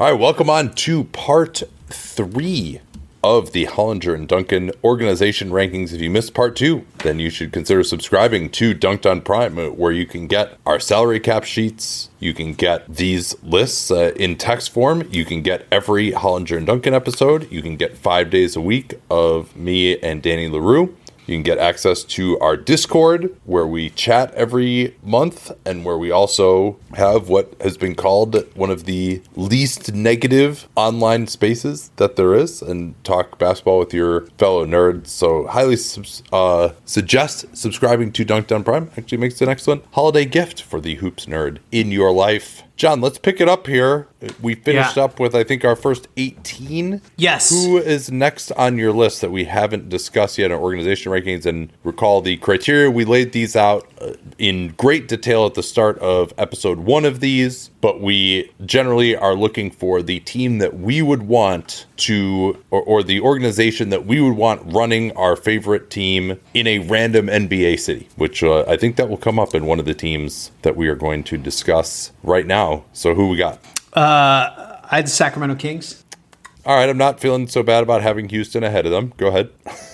All right, welcome on to part three of the Hollinger and Duncan organization rankings. If you missed part two, then you should consider subscribing to Dunc'd On Prime, where you can get our salary cap sheets. You can get these lists uh, in text form. You can get every Hollinger and Duncan episode. You can get five days a week of me and Danny Leroux. You can get access to our Discord where we chat every month and where we also have what has been called one of the least negative online spaces that there is and talk basketball with your fellow nerds. So, highly uh, suggest subscribing to Dunc'd On Prime. Actually, makes an excellent holiday gift for the hoops nerd in your life. John, let's pick it up here. We finished Yeah. up with, I think, our first 18. Yes. Who is next on your list that we haven't discussed yet in organization rankings? And recall the criteria. We laid these out uh, in great detail at the start of episode one of these, but we generally are looking for the team that we would want to, or, or the organization that we would want running our favorite team in a random NBA city, which uh, I think that will come up in one of the teams that we are going to discuss right now. So, who we got? Uh, I had the Sacramento Kings. All right, I'm not feeling so bad about having Houston ahead of them. Go ahead.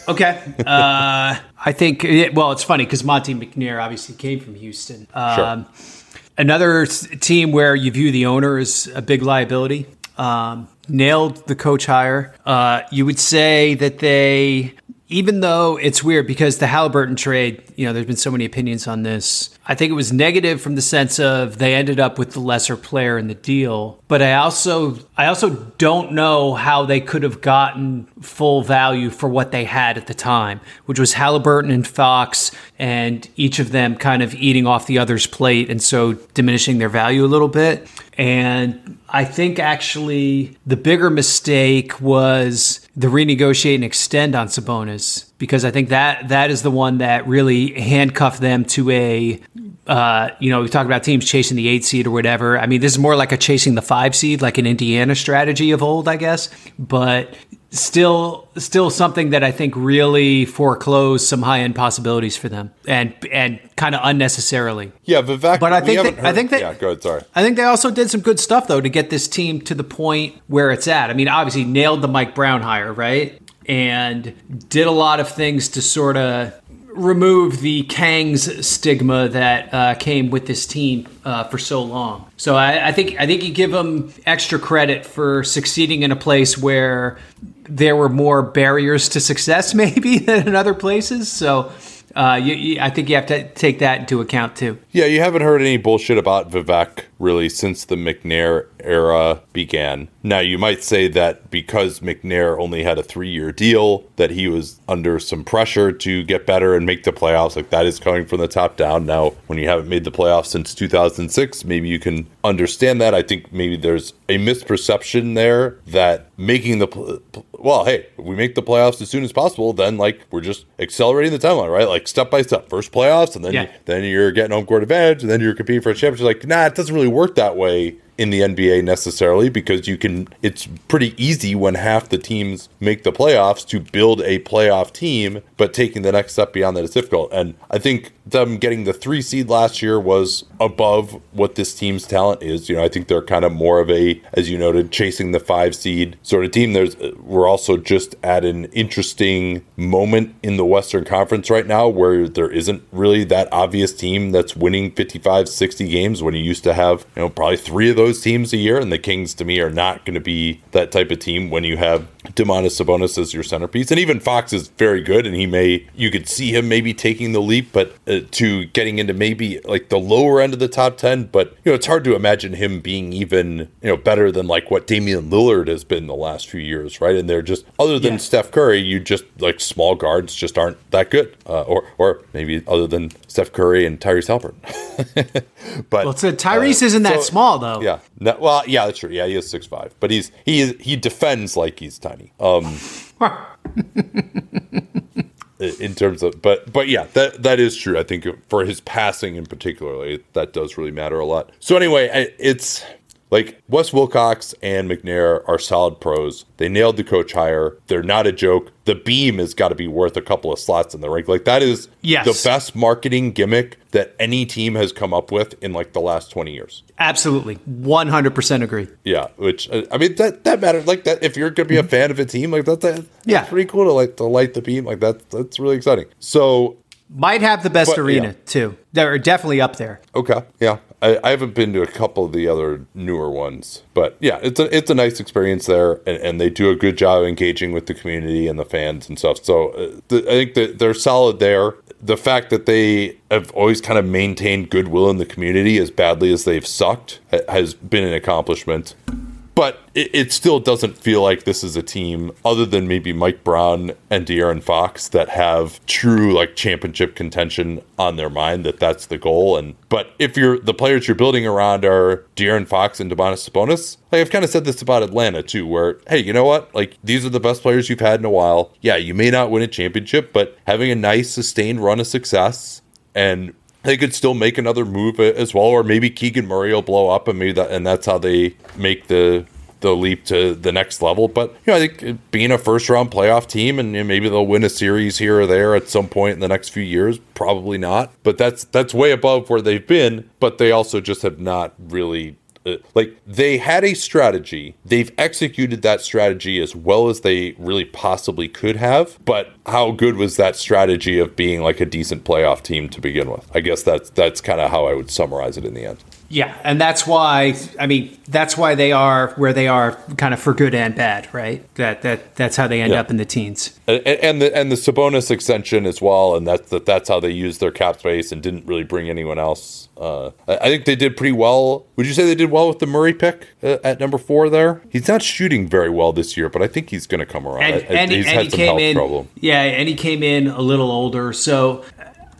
Okay. Uh, I think, well, it's funny because Monte McNair obviously came from Houston. Um, Another team where you view the owner as a big liability. Um, nailed the coach hire. Uh, you would say that they, even though it's weird because the Haliburton trade, you know, there's been so many opinions on this. I think it was negative from the sense of they ended up with the lesser player in the deal. But I also, I also don't know how they could have gotten full value for what they had at the time, which was Haliburton and Fox, and each of them kind of eating off the other's plate, and so diminishing their value a little bit. And I think actually the bigger mistake was the renegotiate and extend on Sabonis because I think that that is the one that really handcuffed them to a uh, you know, we talk about teams chasing the eight seed or whatever. I mean, this is more like a chasing the five seed, like an Indiana strategy of old, I guess. But still, still something that I think really foreclosed some high end possibilities for them, and and kind of unnecessarily. Yeah, Vivek. But I think that- I think that- Yeah, go ahead. Sorry. I think they also did some good stuff though to get this team to the point where it's at. I mean, obviously nailed the Mike Brown hire, right? And did a lot of things to sort of remove the Kangs stigma that uh, came with this team uh, for so long. So I, I think I think you give them extra credit for succeeding in a place where there were more barriers to success, maybe than in other places. So. Uh, you, you, I think you have to take that into account too. Yeah, you haven't heard any bullshit about Vivek really since the McNair era began. Now, you might say that because McNair only had a three year deal, that he was under some pressure to get better and make the playoffs. Like that is coming from the top down. Now, when you haven't made the playoffs since 2006, maybe you can understand that. I think maybe there's a misperception there that making the well, hey, if we make the playoffs as soon as possible, then like we're just accelerating the timeline, right? Like step by step, first playoffs, and then Yeah. then you're getting home court advantage, and then you're competing for a championship. Like, nah, it doesn't really work that way in the NBA necessarily because you can. It's pretty easy when half the teams make the playoffs to build a playoff team, but taking the next step beyond that is difficult. And I think them getting the three seed last year was above what this team's talent is. You know, I think they're kind of more of a, as you noted, chasing the five seed sort of team. There's we're also just at an interesting moment in the Western Conference right now where there isn't really that obvious team that's winning 55, 60 games when you used to have, you know, probably three of those those teams a year, and the Kings to me are not going to be that type of team when you have Domantas Sabonis as your centerpiece. And even Fox is very good, and he may you could see him maybe taking the leap, but uh, to getting into maybe like the lower end of the top ten. But you know, it's hard to imagine him being even you know better than like what Damian Lillard has been the last few years, right? And they're just other than yeah. Steph Curry, you just like small guards just aren't that good, uh, or or maybe other than Steph Curry and Tyrese Haliburton. but well, so Tyrese uh, isn't that so, small though. Yeah. No, well, yeah, that's true. Yeah, he is six five, but he's he is, he defends like he's tiny. Um, in terms of, but but yeah, that that is true. I think for his passing in particular, that does really matter a lot. So anyway, it's like Wes Wilcox and McNair are solid pros. They nailed the coach hire. They're not a joke. The beam has got to be worth a couple of slots in the rank. Like that is yes. the best marketing gimmick that any team has come up with in like the last 20 years. Absolutely. 100% agree. Yeah, which uh, I mean that that matters like that if you're going to be a mm-hmm. fan of a team like that's, that's yeah. pretty cool to like to light the beam like that that's really exciting. So might have the best but, arena yeah. too. They're definitely up there. Okay, yeah. I, I, haven't been to a couple of the other newer ones, but yeah, it's a it's a nice experience there, and, and they do a good job engaging with the community and the fans and stuff. So uh, the, I think that they're solid there. The fact that they have always kind of maintained goodwill in the community as badly as they've sucked has been an accomplishment but it, it, still doesn't feel like this is a team other than maybe Mike Brown and De'Aaron Fox that have true like championship contention on their mind that that's the goal. And but if you're the players you're building around are De'Aaron Fox and Domantas Sabonis like I've kind of said this about Atlanta too where hey you know what? Like these are the best players you've had in a while. Yeah you may not win a championship but having a nice sustained run of success and they could still make another move as well, or maybe Keegan Murray will blow up, and maybe that, and that's how they make the the leap to the next level. But you know, I think being a first round playoff team, and maybe they'll win a series here or there at some point in the next few years. Probably not, but that's that's way above where they've been. But they also just have not really Uh, like they had a strategy. They've executed that strategy as well as they really possibly could have but how good was that strategy of being like a decent playoff team to begin with? I guess that's that's kind of how i would summarize it in the end yeah, and that's why I mean that's why they are where they are, kind of for good and bad, right? That that that's how they end yeah. up in the teens. And, and, the and the Sabonis extension as well, and that's that that's how they used their cap space and didn't really bring anyone else. Uh, I, I, think they did pretty well. Would you say they did well with the Murray pick uh, at number four? There, he's not shooting very well this year, but I think he's going to come around. And, I, and he's and had some health in, problem. Yeah, and he came in a little older, so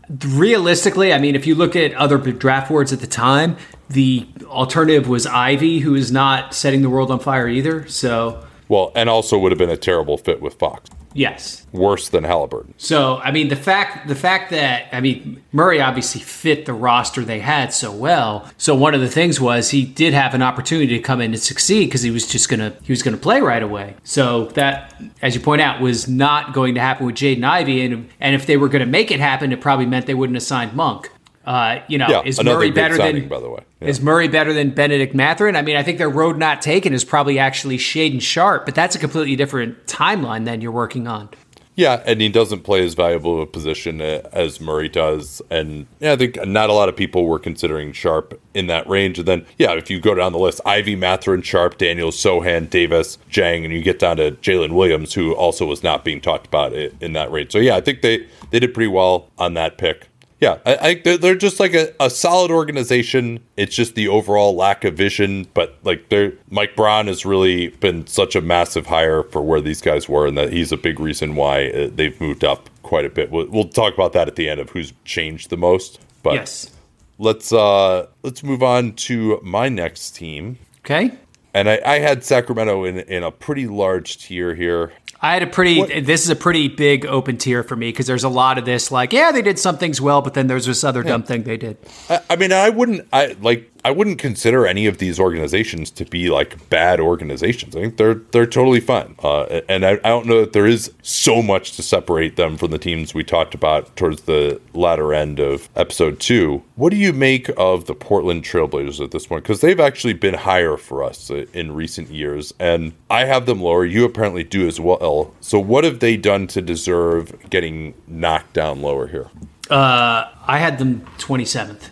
realistically, I mean, if you look at other draft boards at the time, the alternative was Ivey, who is not setting the world on fire either. So, well, and also would have been a terrible fit with Fox. Yes. Worse than Haliburton. So I mean the fact the fact that I mean Murray obviously fit the roster they had so well. So one of the things was he did have an opportunity to come in and succeed because he was just gonna he was gonna play right away. So that, as you point out, was not going to happen with Jaden Ivey. And and if they were gonna make it happen, it probably meant they wouldn't have signed Monk. Uh, you know, yeah, is Murray better signing, than by the way? Yeah. Is Murray better than Bennedict Mathurin? I mean, I think their road not taken is probably actually Shaedon Sharpe, but that's a completely different timeline than you're working on. Yeah, and he doesn't play as valuable of a position uh, as Murray does. And yeah, I think not a lot of people were considering Sharpe in that range. And then, yeah, if you go down the list, Ivey Mathurin, Sharpe, Daniel Sochan, Davis, Dieng, and you get down to Jalen Williams, who also was not being talked about in that range. So yeah, I think they, they did pretty well on that pick. Yeah, I, I they're, they're just like a, a solid organization. It's just the overall lack of vision. But like, they're Mike Brown has really been such a massive hire for where these guys were, and that he's a big reason why uh, they've moved up quite a bit. We'll, we'll talk about that at the end of who's changed the most. But yes, let's uh let's move on to my next team. Okay. And I, I had Sacramento in in a pretty large tier here. I had a pretty. What? This is a pretty big open tier for me because there's a lot of this. Like, yeah, they did some things well, but then there's this other yeah. dumb thing they did. I, I mean, I wouldn't. I like. I wouldn't consider any of these organizations to be like bad organizations. I think they're they're totally fine. Uh, and I, I don't know that there is so much to separate them from the teams we talked about towards the latter end of episode two. What do you make of the Portland Trailblazers at this point? Because they've actually been higher for us in recent years, and I have them lower. You apparently do as well. So what have they done to deserve getting knocked down lower here? Uh, I had them twenty seventh.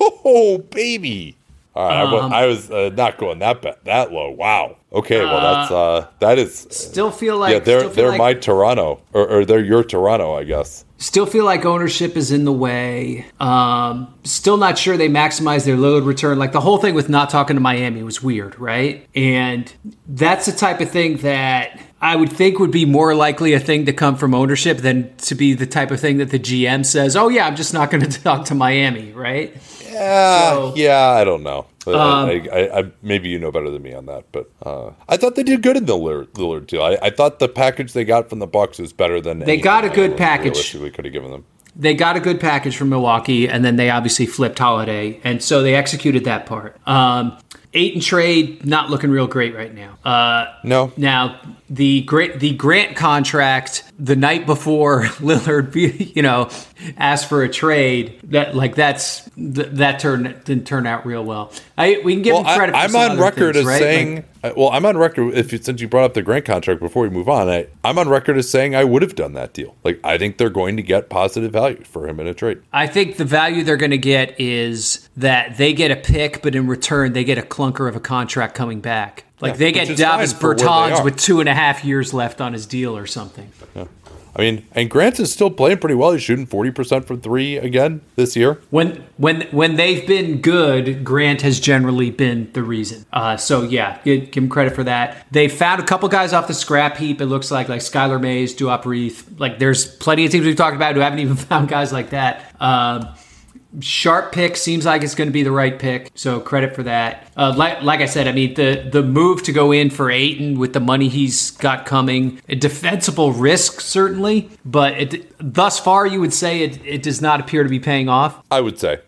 Oh, baby. All right, um, I, was uh, not going that that low. Wow. Okay, well that's uh, uh that is still feel like yeah they're they're like, my Toronto or, or, they're your Toronto, I guess. Still feel like ownership is in the way. Um, still not sure they maximize their load return. Like the whole thing with not talking to Miami was weird, right? And that's the type of thing that I would think would be more likely a thing to come from ownership than to be the type of thing that the GM says, "Oh yeah, I'm just not going to talk to Miami," right? Yeah, so, yeah, I don't know. Um, I, I, I, maybe you know better than me on that, but uh, I thought they did good in the Lillard, Lillard deal. I, I, thought the package they got from the Bucks was better than they got a good package. We could have given them. They got a good package from Milwaukee, and then they obviously flipped Holiday, and so they executed that part. Um, Ayton trade not looking real great right now. Uh, no. Now the great the Grant contract the night before Lillard, you know, asked for a trade. That like that's that turned didn't turn out real well. I we can give well, him credit. I, am on record things, as right? saying. Like, well, I'm on record. If you, since you brought up the Grant contract before we move on, I, I'm on record as saying I would have done that deal. Like I think they're going to get positive value for him in a trade. I think the value they're going to get is that they get a pick, but in return they get a clunker of a contract coming back. Like yeah, they get Davis Bertans with two and a half years left on his deal or something. Yeah. I mean, and Grant is still playing pretty well. He's shooting forty percent from three again this year. When when when they've been good, Grant has generally been the reason. Uh, so yeah, give, him credit for that. They found a couple guys off the scrap heap. It looks like like Skylar Mays, Duop Reath. Like there's plenty of teams we've talked about who haven't even found guys like that. Um, Sharpe pick seems like it's going to be the right pick so credit for that. Uh, like, like i said i mean the the move to go in for Ayton with the money he's got coming a defensible risk certainly but it, thus far you would say it, it does not appear to be paying off? I would say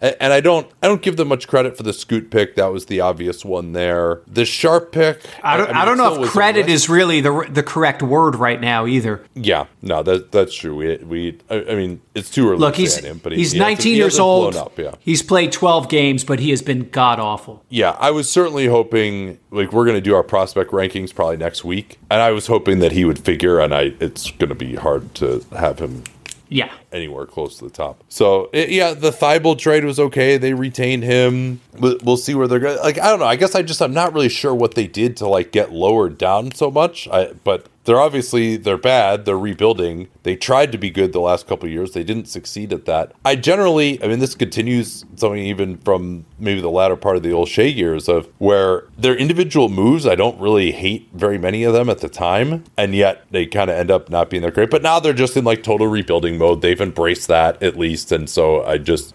and I don't I don't give them much credit for the Scoot pick. That was the obvious one there. The Sharpe pick. I don't, I, mean, I don't know if credit is really the the correct word right now either. Yeah, no, that that's true. We we I, I mean it's too early. Look, he's him, but he, he's he 19 years old. Up, yeah. He's played 12 games, but he has been god awful. Yeah, I was certainly hoping like we're going to do our prospect rankings probably next week, and I was hoping that he would figure. And I it's going to be hard to have him yeah. Anywhere close to the top. So, it, yeah, the Thybulle trade was okay. They retained him. We'll see where they're going. Like, I don't know. I guess I just, I'm not really sure what they did to, like, get lowered down so much. I, but they're obviously they're bad they're rebuilding. They tried to be good the last couple years. They didn't succeed at that. I generally i mean this continues something even from maybe the latter part of the Olshey years of where their individual moves i don't really hate very many of them at the time. And yet they kind of end up not being that great. But now they're just in like total rebuilding mode. They've embraced that at least. And so i just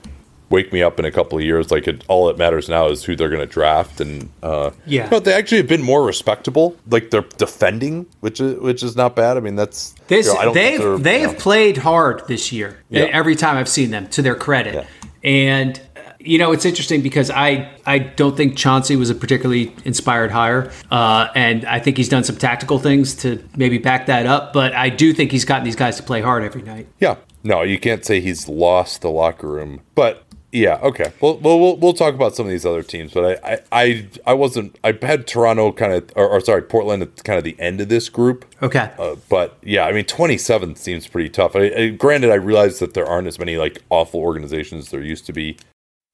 wake me up in a couple of years. Like it, all that matters now is who they're going to draft, and uh, yeah, but they actually have been more respectable. Like they're defending, which is which is not bad. I mean, that's this, you know, they've they have played hard this year. Yeah. Every time I've seen them, to their credit, yeah. and. You know, it's interesting because I, I don't think Chauncey was a particularly inspired hire. Uh, and I think he's done some tactical things to maybe back that up. But I do think he's gotten these guys to play hard every night. Yeah. No, you can't say he's lost the locker room. But yeah. Okay. Well, well, we'll we'll talk about some of these other teams, but I I I, I wasn't. I had Toronto kind of, or, or, sorry, Portland at kind of the end of this group. Okay. Uh, but yeah, I mean, twenty seventh seems pretty tough. I, I, granted, I realize that there aren't as many like awful organizations as there used to be.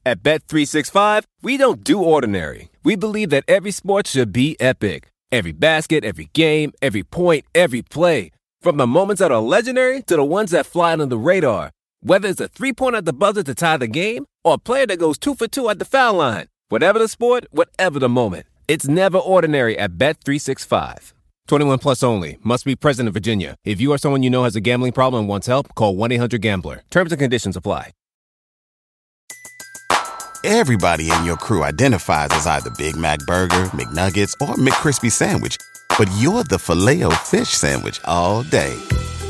At Bet three six five, we don't do ordinary. We believe that every sport should be epic. Every basket, every game, every point, every play. From the moments that are legendary to the ones that fly under the radar. Whether it's a three pointer at the buzzer to tie the game or a player that goes two for two at the foul line. Whatever the sport, whatever the moment. It's never ordinary at Bet365. 21 plus only. Must be present in Virginia. If you or someone you know has a gambling problem and wants help, call 1 800 Gambler. Terms and conditions apply. Everybody in your crew identifies as either Big Mac Burger, McNuggets, or McCrispy Sandwich, but you're the filet fish Sandwich all day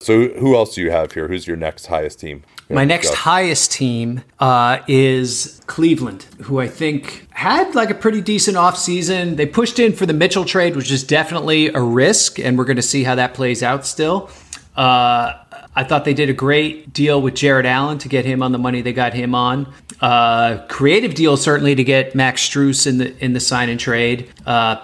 So, who else do you have here? Who's your next highest team? My next highest team uh, is Cleveland, who I think had like a pretty decent offseason. They pushed in for the Mitchell trade, which is definitely a risk, and we're going to see how that plays out still. Uh, I thought they did a great deal with Jarrett Allen to get him on the money they got him on. Uh, creative deal certainly to get Max Strus in the in the sign and trade. Uh,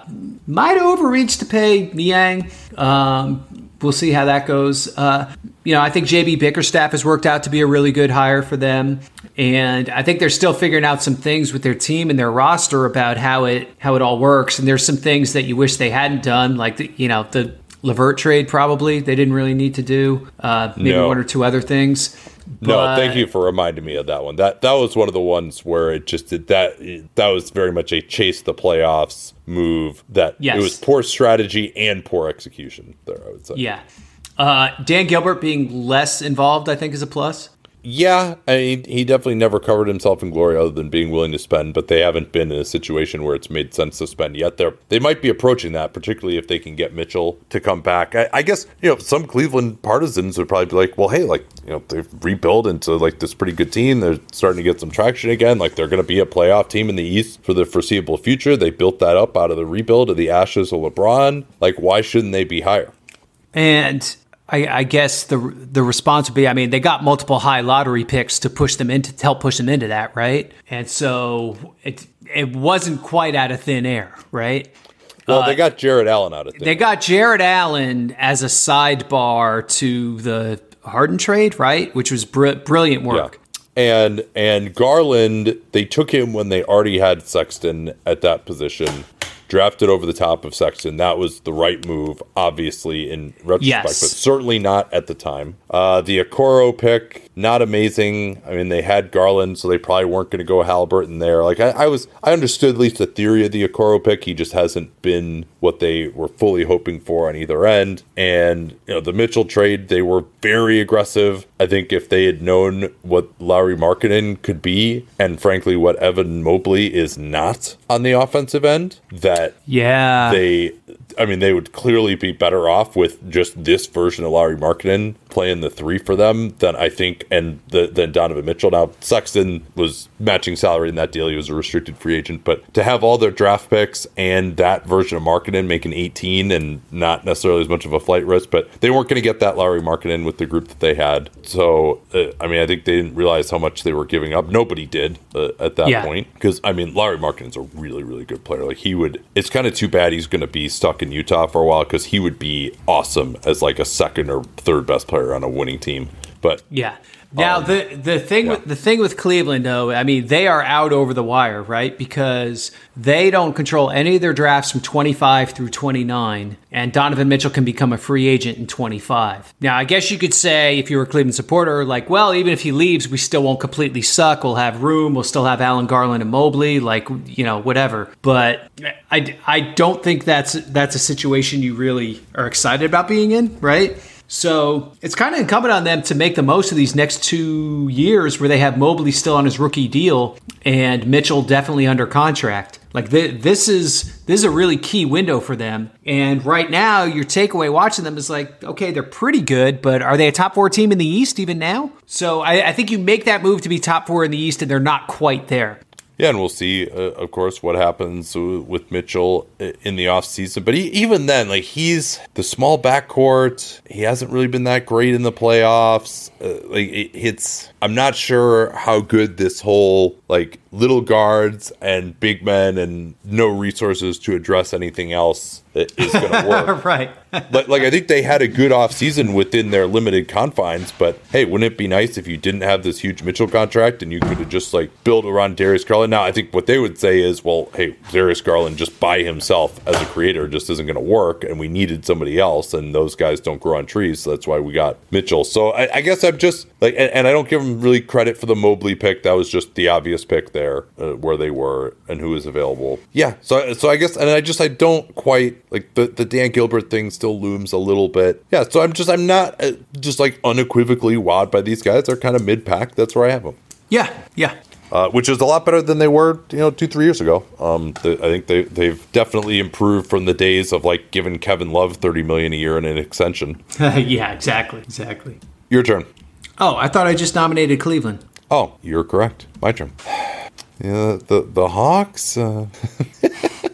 might have overreached to pay Niang. Um, we'll see how that goes. Uh, you know, I think JB Bickerstaff has worked out to be a really good hire for them, and I think they're still figuring out some things with their team and their roster about how it how it all works. And there's some things that you wish they hadn't done, like the, you know the LeVert trade. Probably they didn't really need to do. Uh, maybe No. one or two other things. No, thank you for reminding me of that one. That that was one of the ones where it just did that. That was very much a chase the playoffs move. That Yes. it was poor strategy and poor execution. There, I would say. Yeah. Uh, Dan Gilbert being less involved, I think, is a plus. Yeah, I mean, he definitely never covered himself in glory other than being willing to spend, but they haven't been in a situation where it's made sense to spend yet. They're, they might be approaching that, particularly if they can get Mitchell to come back. I, I guess, you know, some Cleveland partisans would probably be like, well, hey, like, you know, they've rebuilt into like this pretty good team. They're starting to get some traction again. Like, they're going to be a playoff team in the East for the foreseeable future. They built that up out of the rebuild of the ashes of LeBron. Like, why shouldn't they be higher? And I, I guess the the response would be, I mean, they got multiple high lottery picks to push them into to help push them into that, right? And so it it wasn't quite out of thin air, right? Well, they uh, got Jarrett Allen out of They things. got Jarrett Allen as a sidebar to the Harden trade, right? Which was br- brilliant work. And and Garland, they took him when they already had Sexton at that position, drafted over the top of Sexton. That was the right move, obviously in retrospect, Yes. but certainly not at the time. Uh, the Okoro pick, not amazing. I mean, they had Garland, so they probably weren't going to go Haliburton there. Like I, I was, I understood at least the theory of the Okoro pick. He just hasn't been what they were fully hoping for on either end. And you know, the Mitchell trade, they were very aggressive. I think if they had known what Lauri Markkanen could be, and frankly what Evan Mobley is not on the offensive end, that Yeah. they I mean they would clearly be better off with just this version of Lauri Markkanen playing the three for them than I think and the, than Donovan Mitchell. Now Sexton was matching salary in that deal. He was a restricted free agent, but to have all their draft picks and that version of Markkanen making 18 and not necessarily as much of a flight risk, but they weren't going to get that Lauri Markkanen with the group that they had. So uh, I mean I think they didn't realize how much they were giving up. Nobody did uh, at that Yeah. point because I mean Lauri Markkanen's a really really good player. Like he would. It's kind of too bad he's going to be stuck in Utah for a while because he would be awesome as like a second or third best player on a winning team. But Yeah. Now Um, the the thing with the thing with Cleveland though, I mean, they are out over the wire, right? Because they don't control any of their drafts from 25 through 29, and Donovan Mitchell can become a free agent in 25. Now, I guess you could say if you're a Cleveland supporter, like, well, even if he leaves, we still won't completely suck. We'll have room. We'll still have Allen Garland and Mobley, like you know, whatever. But I, I don't think that's that's a situation you really are excited about being in, right? So it's kind of incumbent on them to make the most of these next two years where they have Mobley still on his rookie deal and Mitchell definitely under contract. Like th- this is this is a really key window for them. And right now, your takeaway watching them is like, okay, they're pretty good, but are they a top four team in the East even now? So I, I think you make that move to be top four in the East, and they're not quite there. Yeah, and we'll see, uh, of course, what happens with Mitchell in the offseason. But he, even then, like he's the small backcourt. He hasn't really been that great in the playoffs. Uh, like it, it's, I'm not sure how good this whole like little guards and big men and no resources to address anything else is going to work. right. like, like I think they had a good offseason within their limited confines, but hey, wouldn't it be nice if you didn't have this huge Mitchell contract and you could have just like built around Darius Garland? Now, I think what they would say is, well, hey, Darius Garland just by himself as a creator just isn't going to work, and we needed somebody else, and those guys don't grow on trees, so that's why we got Mitchell. So I, I guess I'm just like, and, and I don't give them really credit for the Mobley pick. That was just the obvious pick there, uh, where they were and who was available. Yeah, so so I guess, and I just I don't quite like the the Dan Gilbert thing still looms a little bit. Yeah, so I'm just I'm not uh, just like unequivocally wowed by these guys. They're kind of mid pack. That's where I have them. Yeah. Yeah. Uh, which is a lot better than they were, you know, two three years ago. Um, the, I think they they've definitely improved from the days of like giving Kevin Love thirty million a year and an extension. yeah. Exactly. Exactly. Your turn. Oh, I thought I just nominated Cleveland. Oh, you're correct. My turn. Yeah, the the Hawks. Uh,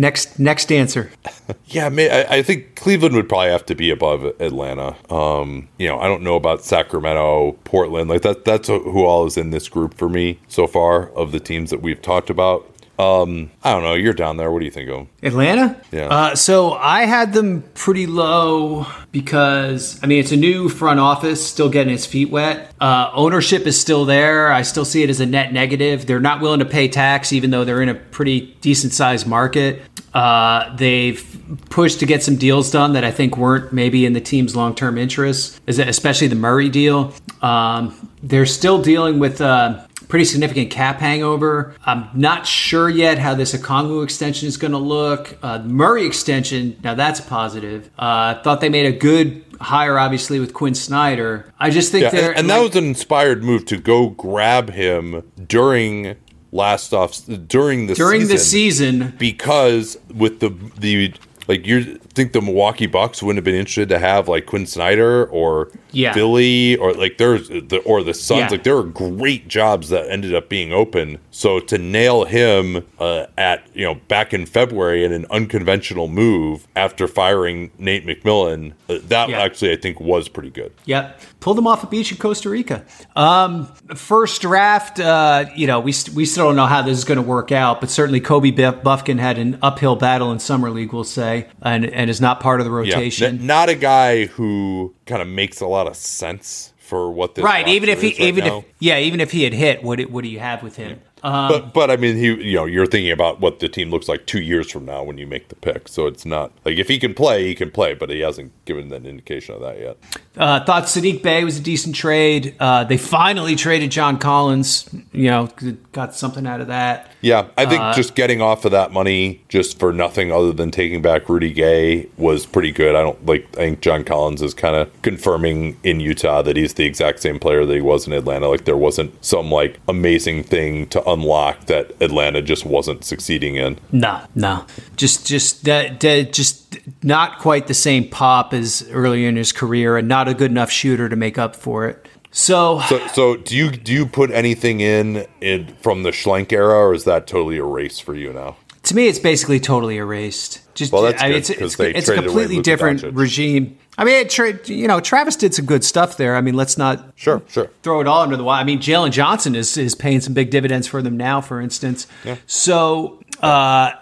Next, next answer. yeah, I, I, think Cleveland would probably have to be above Atlanta. Um, you know, I don't know about Sacramento, Portland. Like that. That's who all is in this group for me so far of the teams that we've talked about. Um, I don't know. You're down there. What do you think of them? Atlanta? Yeah. Uh, so I had them pretty low because I mean it's a new front office, still getting its feet wet. Uh, ownership is still there. I still see it as a net negative. They're not willing to pay tax, even though they're in a pretty decent sized market. Uh, they've pushed to get some deals done that I think weren't maybe in the team's long term interests, especially the Murray deal. Um, they're still dealing with uh, pretty significant cap hangover. I'm not sure yet how this Okongwu extension is going to look. Uh, Murray extension, now that's a positive. I uh, thought they made a good hire, obviously, with Quin Snyder. I just think yeah, they're. And, and like, that was an inspired move to go grab him during last off during the during season the season because with the the like you think the Milwaukee Bucks wouldn't have been interested to have like Quin Snyder or yeah. Philly or like there's the or the Suns. Yeah. Like there are great jobs that ended up being open. So to nail him uh, at you know back in February in an unconventional move after firing Nate McMillan, uh, that yeah. actually I think was pretty good. Yep, pulled him off a beach in Costa Rica. Um, first draft, uh, you know, we st- we still don't know how this is going to work out, but certainly Kobe Bufkin had an uphill battle in summer league, we'll say, and and is not part of the rotation. Yeah. Not a guy who kind of makes a lot of sense for what this right. Even if he, even now. if yeah, even if he had hit, what what do you have with him? Um, but but I mean, he you know you're thinking about what the team looks like two years from now when you make the pick. So it's not like if he can play, he can play, but he hasn't given an indication of that yet. Uh, thought Saddiq Bey was a decent trade. Uh, they finally traded John Collins. You know, got something out of that. Yeah, I think uh, just getting off of that money just for nothing other than taking back Rudy Gay was pretty good. I don't like. I think John Collins is kind of confirming in Utah that he's the exact same player that he was in Atlanta. Like there wasn't some like amazing thing to unlock that Atlanta just wasn't succeeding in. No, no, just just that, that just not quite the same pop as earlier in his career, and not a good enough shooter to make up for it. So, so, so do you do you put anything in, in from the Schlenk era, or is that totally erased for you now? To me, it's basically totally erased. Just, well, that's I mean, it's, it's, it's a completely different regime. I mean, tra- you know, Travis did some good stuff there. I mean, let's not sure, sure throw it all under the wire. I mean, Jalen Johnson is is paying some big dividends for them now, for instance. Yeah. So, uh,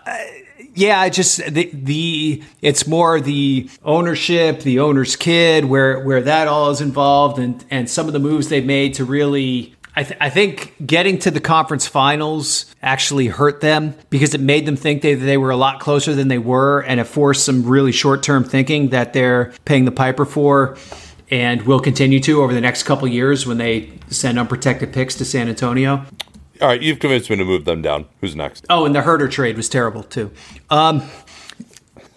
yeah, I just the the it's more the ownership, the owner's kid, where where that all is involved, and and some of the moves they've made to really I, th- I, think getting to the conference finals actually hurt them because it made them think they, they were a lot closer than they were, and it forced some really short term thinking that they're paying the piper for and will continue to over the next couple years when they send unprotected picks to San Antonio. All right, you've convinced me to move them down. Who's next? Oh, and the Huerter trade was terrible too. Um,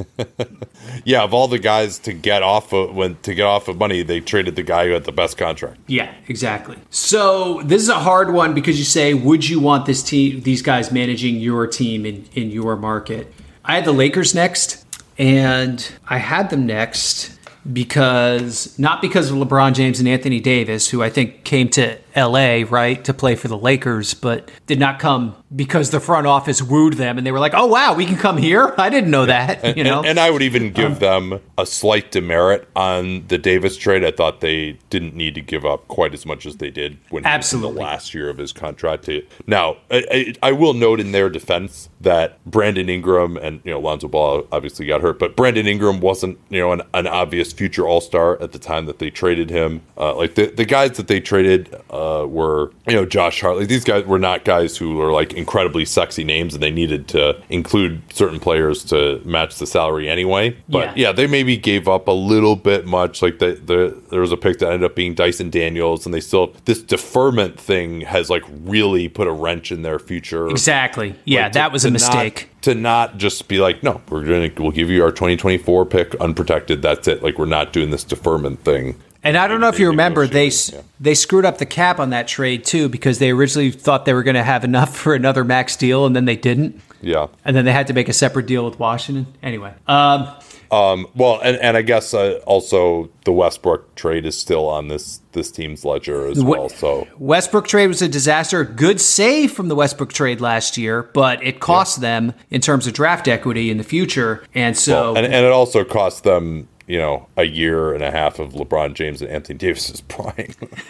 yeah, of all the guys to get off of when to get off of money, they traded the guy who had the best contract. Yeah, exactly. So this is a hard one because you say, would you want this team, these guys managing your team in in your market? I had the Lakers next, and I had them next because not because of LeBron James and Anthony Davis, who I think came to LA, right, to play for the Lakers, but did not come because the front office wooed them and they were like, "Oh wow, we can come here." I didn't know that, you know. And, and I would even give um, them a slight demerit on the Davis trade. I thought they didn't need to give up quite as much as they did when absolutely. he was in the last year of his contract. Now, I, I, will note in their defense that Brandon Ingram and you know Lonzo Ball obviously got hurt, but Brandon Ingram wasn't you know an, an obvious future All Star at the time that they traded him. Uh, like the the guys that they traded. Uh, uh, were you know Josh Hart. these guys were not guys who were like incredibly sexy names, and they needed to include certain players to match the salary anyway. But yeah, yeah they maybe gave up a little bit much. Like the, the there was a pick that ended up being Dyson Daniels, and they still this deferment thing has like really put a wrench in their future. Exactly. Yeah, like, to, that was a mistake. Not, to not just be like, no, we're gonna we'll give you our 2024 pick unprotected. That's it. Like we're not doing this deferment thing. And I don't know if you remember, they yeah. they screwed up the cap on that trade too because they originally thought they were going to have enough for another max deal, and then they didn't. Yeah. And then they had to make a separate deal with Washington. Anyway. Um, um, well, and, and I guess uh, also the Westbrook trade is still on this this team's ledger as well. So Westbrook trade was a disaster. Good save from the Westbrook trade last year, but it cost yeah. them in terms of draft equity in the future. And so, well, and, and it also cost them you know, a year and a half of LeBron James and Anthony Davis's prime.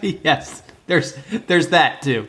yes, there's there's that too.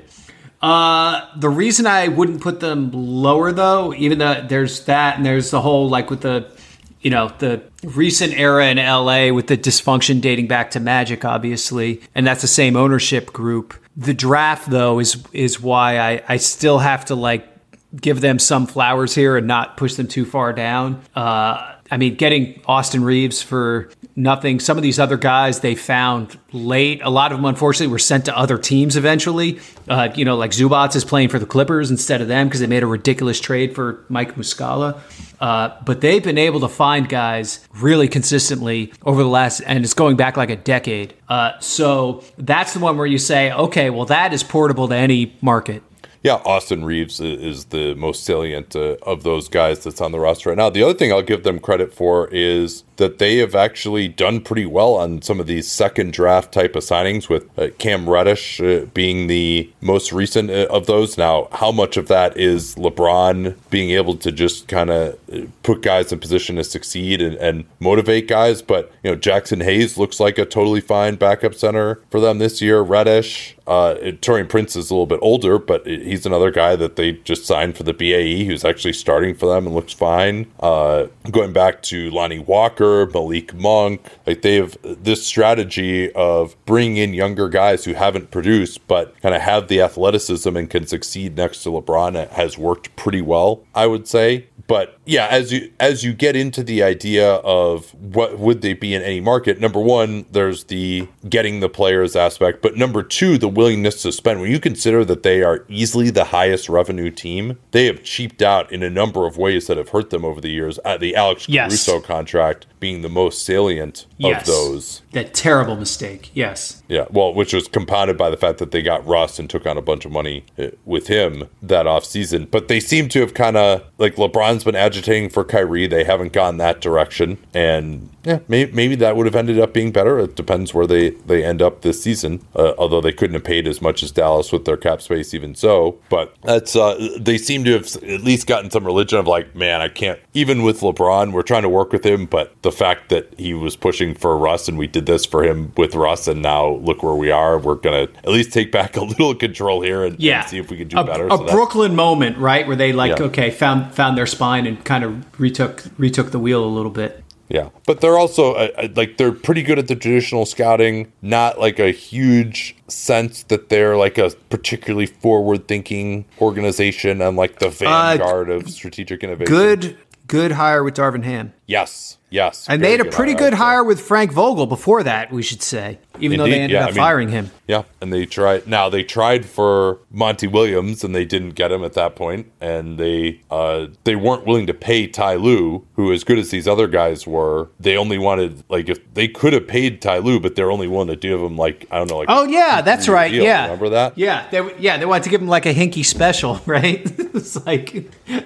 Uh, the reason I wouldn't put them lower, though, even though there's that, and there's the whole like with the, you know, the recent era in LA with the dysfunction dating back to Magic, obviously, and that's the same ownership group. The draft, though, is is why I I still have to like give them some flowers here and not push them too far down. Uh, I mean, getting Austin Reaves for nothing. Some of these other guys they found late. A lot of them, unfortunately, were sent to other teams eventually. Uh, you know, like Zubac is playing for the Clippers instead of them because they made a ridiculous trade for Mike Muscala. Uh, but they've been able to find guys really consistently over the last, and it's going back like a decade. Uh, so that's the one where you say, okay, well, that is portable to any market. Yeah, Austin Reaves is the most salient uh, of those guys that's on the roster right now. The other thing I'll give them credit for is that they have actually done pretty well on some of these second draft type of signings, with uh, Cam Reddish uh, being the most recent uh, of those. Now, how much of that is LeBron being able to just kind of uh, put guys in position to succeed and, and motivate guys? But, you know, Jaxson Hayes looks like a totally fine backup center for them this year. Reddish, uh, Taurean Prince is a little bit older, but he's another guy that they just signed for the BAE who's actually starting for them and looks fine. Uh, going back to Lonnie Walker, Malik Monk, like they have this strategy of bringing in younger guys who haven't produced but kind of have the athleticism and can succeed next to LeBron. It has worked pretty well, I would say but yeah, as you as you get into the idea of what would they be in any market, number one, there's the getting the players aspect, but number two, the willingness to spend. When you consider that they are easily the highest revenue team, they have cheaped out in a number of ways that have hurt them over the years. Uh, the Alex yes. Caruso contract being the most salient yes. of those. That terrible mistake. Yes. Yeah. Well, which was compounded by the fact that they got Russ and took on a bunch of money uh, with him that offseason. But they seem to have kind of like LeBron's been agitating for Kyrie. They haven't gone that direction. And yeah, maybe, maybe that would have ended up being better. It depends where they, they end up this season. Uh, although they couldn't have paid as much as Dallas with their cap space, even so. But that's uh, they seem to have at least gotten some religion of like, man, I can't. Even with LeBron, we're trying to work with him, but the fact that he was pushing for Russ and we did this for him with Russ, and now look where we are. We're gonna at least take back a little control here and, yeah. and see if we can do a, better. A so Brooklyn moment, right, where they like yeah. okay found found their spine and kind of retook retook the wheel a little bit. Yeah, but they're also uh, uh, like they're pretty good at the traditional scouting. Not like a huge sense that they're like a particularly forward-thinking organization and like the uh, vanguard uh, of strategic innovation. Good, good hire with Darvin Ham. Yes, Yes. And made a pretty good hire with Frank Vogel before that, we should say, even Indeed, though they ended yeah, up I mean, firing him. Yeah, and they tried. Now they tried for Monty Williams, and they didn't get him at that point, and they uh, they weren't willing to pay Ty Lue, who as good as these other guys were. They only wanted like if they could have paid Ty Lue, but they're only willing to give him like I don't know. Like oh yeah, that's right. Deal. Yeah, remember that? Yeah, they yeah they wanted to give him like a hinky special, right? it's like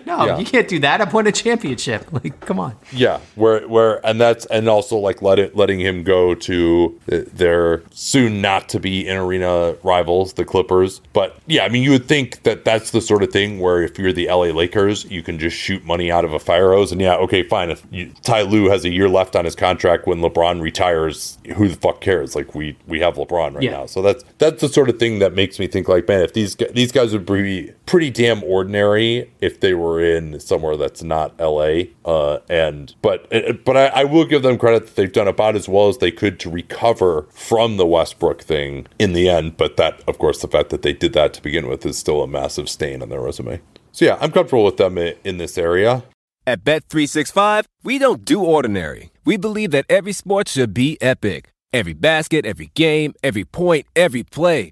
no, yeah. you can't do that. I won a championship. Like come on. Yeah, where where and that's and also like let it, letting him go to their soon not to be in arena rivals, the Clippers. But yeah, I mean, you would think that that's the sort of thing where if you're the LA Lakers, you can just shoot money out of a fire hose. And yeah, okay, fine. If you, Ty Lue has a year left on his contract when LeBron retires, who the fuck cares? Like we we have LeBron right yeah. now, so that's that's the sort of thing that makes me think like, man, if these these guys would be pretty damn ordinary if they were in somewhere that's not LA. Uh, and but but I, I will give them credit that they've done about as well as they could to recover from the Westbrook thing in the end. But that, of course, the fact that they did that to begin with is still a massive stain on their resume. So yeah, I'm comfortable with them in this area. At Bet365, we don't do ordinary. We believe that every sport should be epic. Every basket, every game, every point, every play.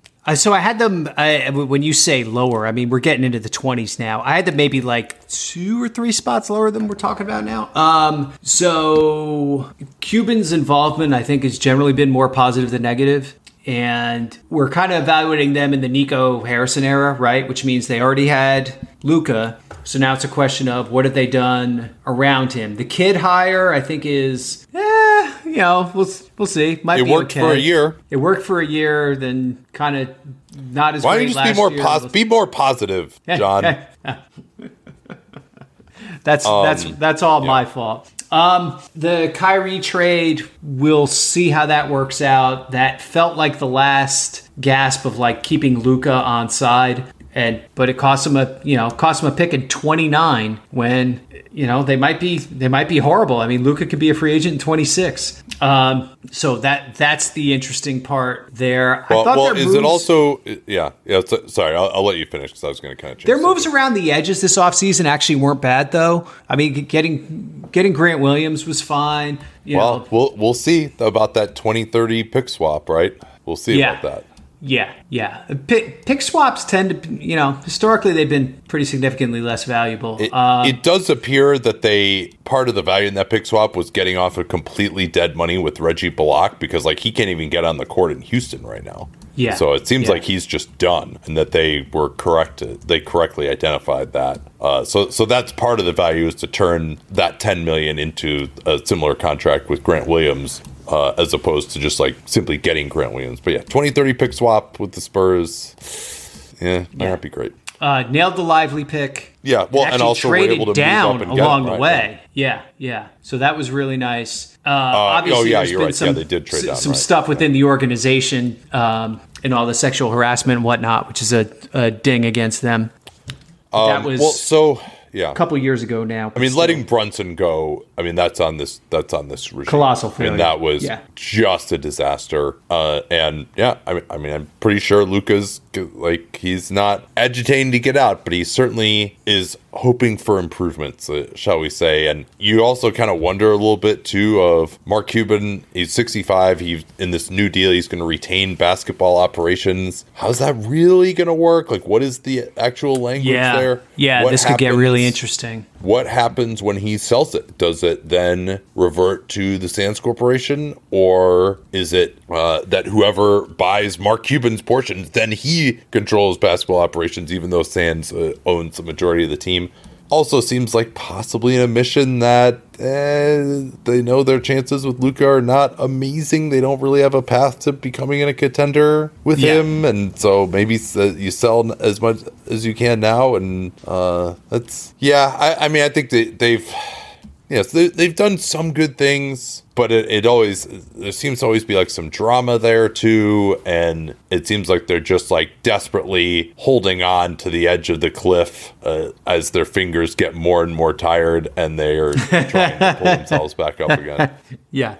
Uh, so I had them. I, when you say lower, I mean we're getting into the twenties now. I had them maybe like two or three spots lower than we're talking about now. Um, so Cuban's involvement, I think, has generally been more positive than negative. And we're kind of evaluating them in the Nico Harrison era, right? Which means they already had Luka. So now it's a question of what have they done around him. The Kidd hire, I think, is eh, you know, we'll we'll see. Might It worked okay. for a year. It worked for a year, then kind of not as Why don't you just be more year. pos- be more positive, John? That's Um, that's that's all my fault. Um, the Kyrie trade, we'll see how that works out. That felt like the last gasp of like keeping Luka on side, and but it cost them a you know cost them a pick in twenty nine when you know they might be they might be horrible. I mean, Luka could be a free agent in twenty six. Um, so that that's the interesting part there. I well, thought well is it also? Yeah, yeah. So, sorry, I'll, I'll let you finish because I was going to kind of change. Their moves subject. around the edges this offseason actually weren't bad though. I mean, getting getting Grant Williams was fine. You Well, know, we'll we'll see about that 2030 pick swap, right? We'll see Yeah. about that. Yeah, yeah. Pick, pick swaps tend to, you know, historically they've been pretty significantly less valuable. It, Um, it does appear that they part of the value in that pick swap was getting off of completely dead money with Reggie Bullock because like he can't even get on the court in Houston right now. Yeah. So it seems Yeah. like he's just done, and that they were correct. They correctly identified that. Uh, so so that's part of the value is to turn that 10 million into a similar contract with Grant Williams. Uh, as opposed to just like simply getting Grant Williams, but yeah, 2030 pick swap with the Spurs, yeah, might not be great. uh, nailed the Lively pick. Yeah, well, and also were traded able to move down up and get along him, the right, way. Yeah, yeah. So that was really nice. Uh, obviously, oh, yeah, there's you're been right. Some, Yeah, they did trade s- down, some right, stuff within the organization um, and all the sexual harassment and whatnot, which is a, a ding against them. But that was Um, Well, so yeah, a couple years ago now. I mean, letting Brunson go. I mean, that's on this. That's on this regime. Colossal I mean, that was Yeah. just a disaster. Uh, and yeah, I mean, I mean, I'm pretty sure Luka's like he's not agitating to get out, but he certainly is hoping for improvements, uh, shall we say? And you also kind of wonder a little bit too of Mark Cuban. He's 65. He's in this new deal. He's going to retain basketball operations. How's that really going to work? Like, what is the actual language yeah, there? yeah, What this could get really interesting. What happens when he sells it? Does it then revert to the Sands Corporation, or is it uh, that whoever buys Mark Cuban's portions, then he controls basketball operations, even though Sands uh, owns the majority of the team? Also, seems like possibly an admission that eh, they know their chances with Luka are not amazing. They don't really have a path to becoming a contender with Yeah. him, and so maybe uh, you sell as much as you can now, and uh, that's yeah. I, I mean, I think they, they've yes they, they've done some good things, but it, it always there seems to always be like some drama there too, and it seems like they're just like desperately holding on to the edge of the cliff uh, as their fingers get more and more tired, and they are trying to pull themselves back up again. Yeah,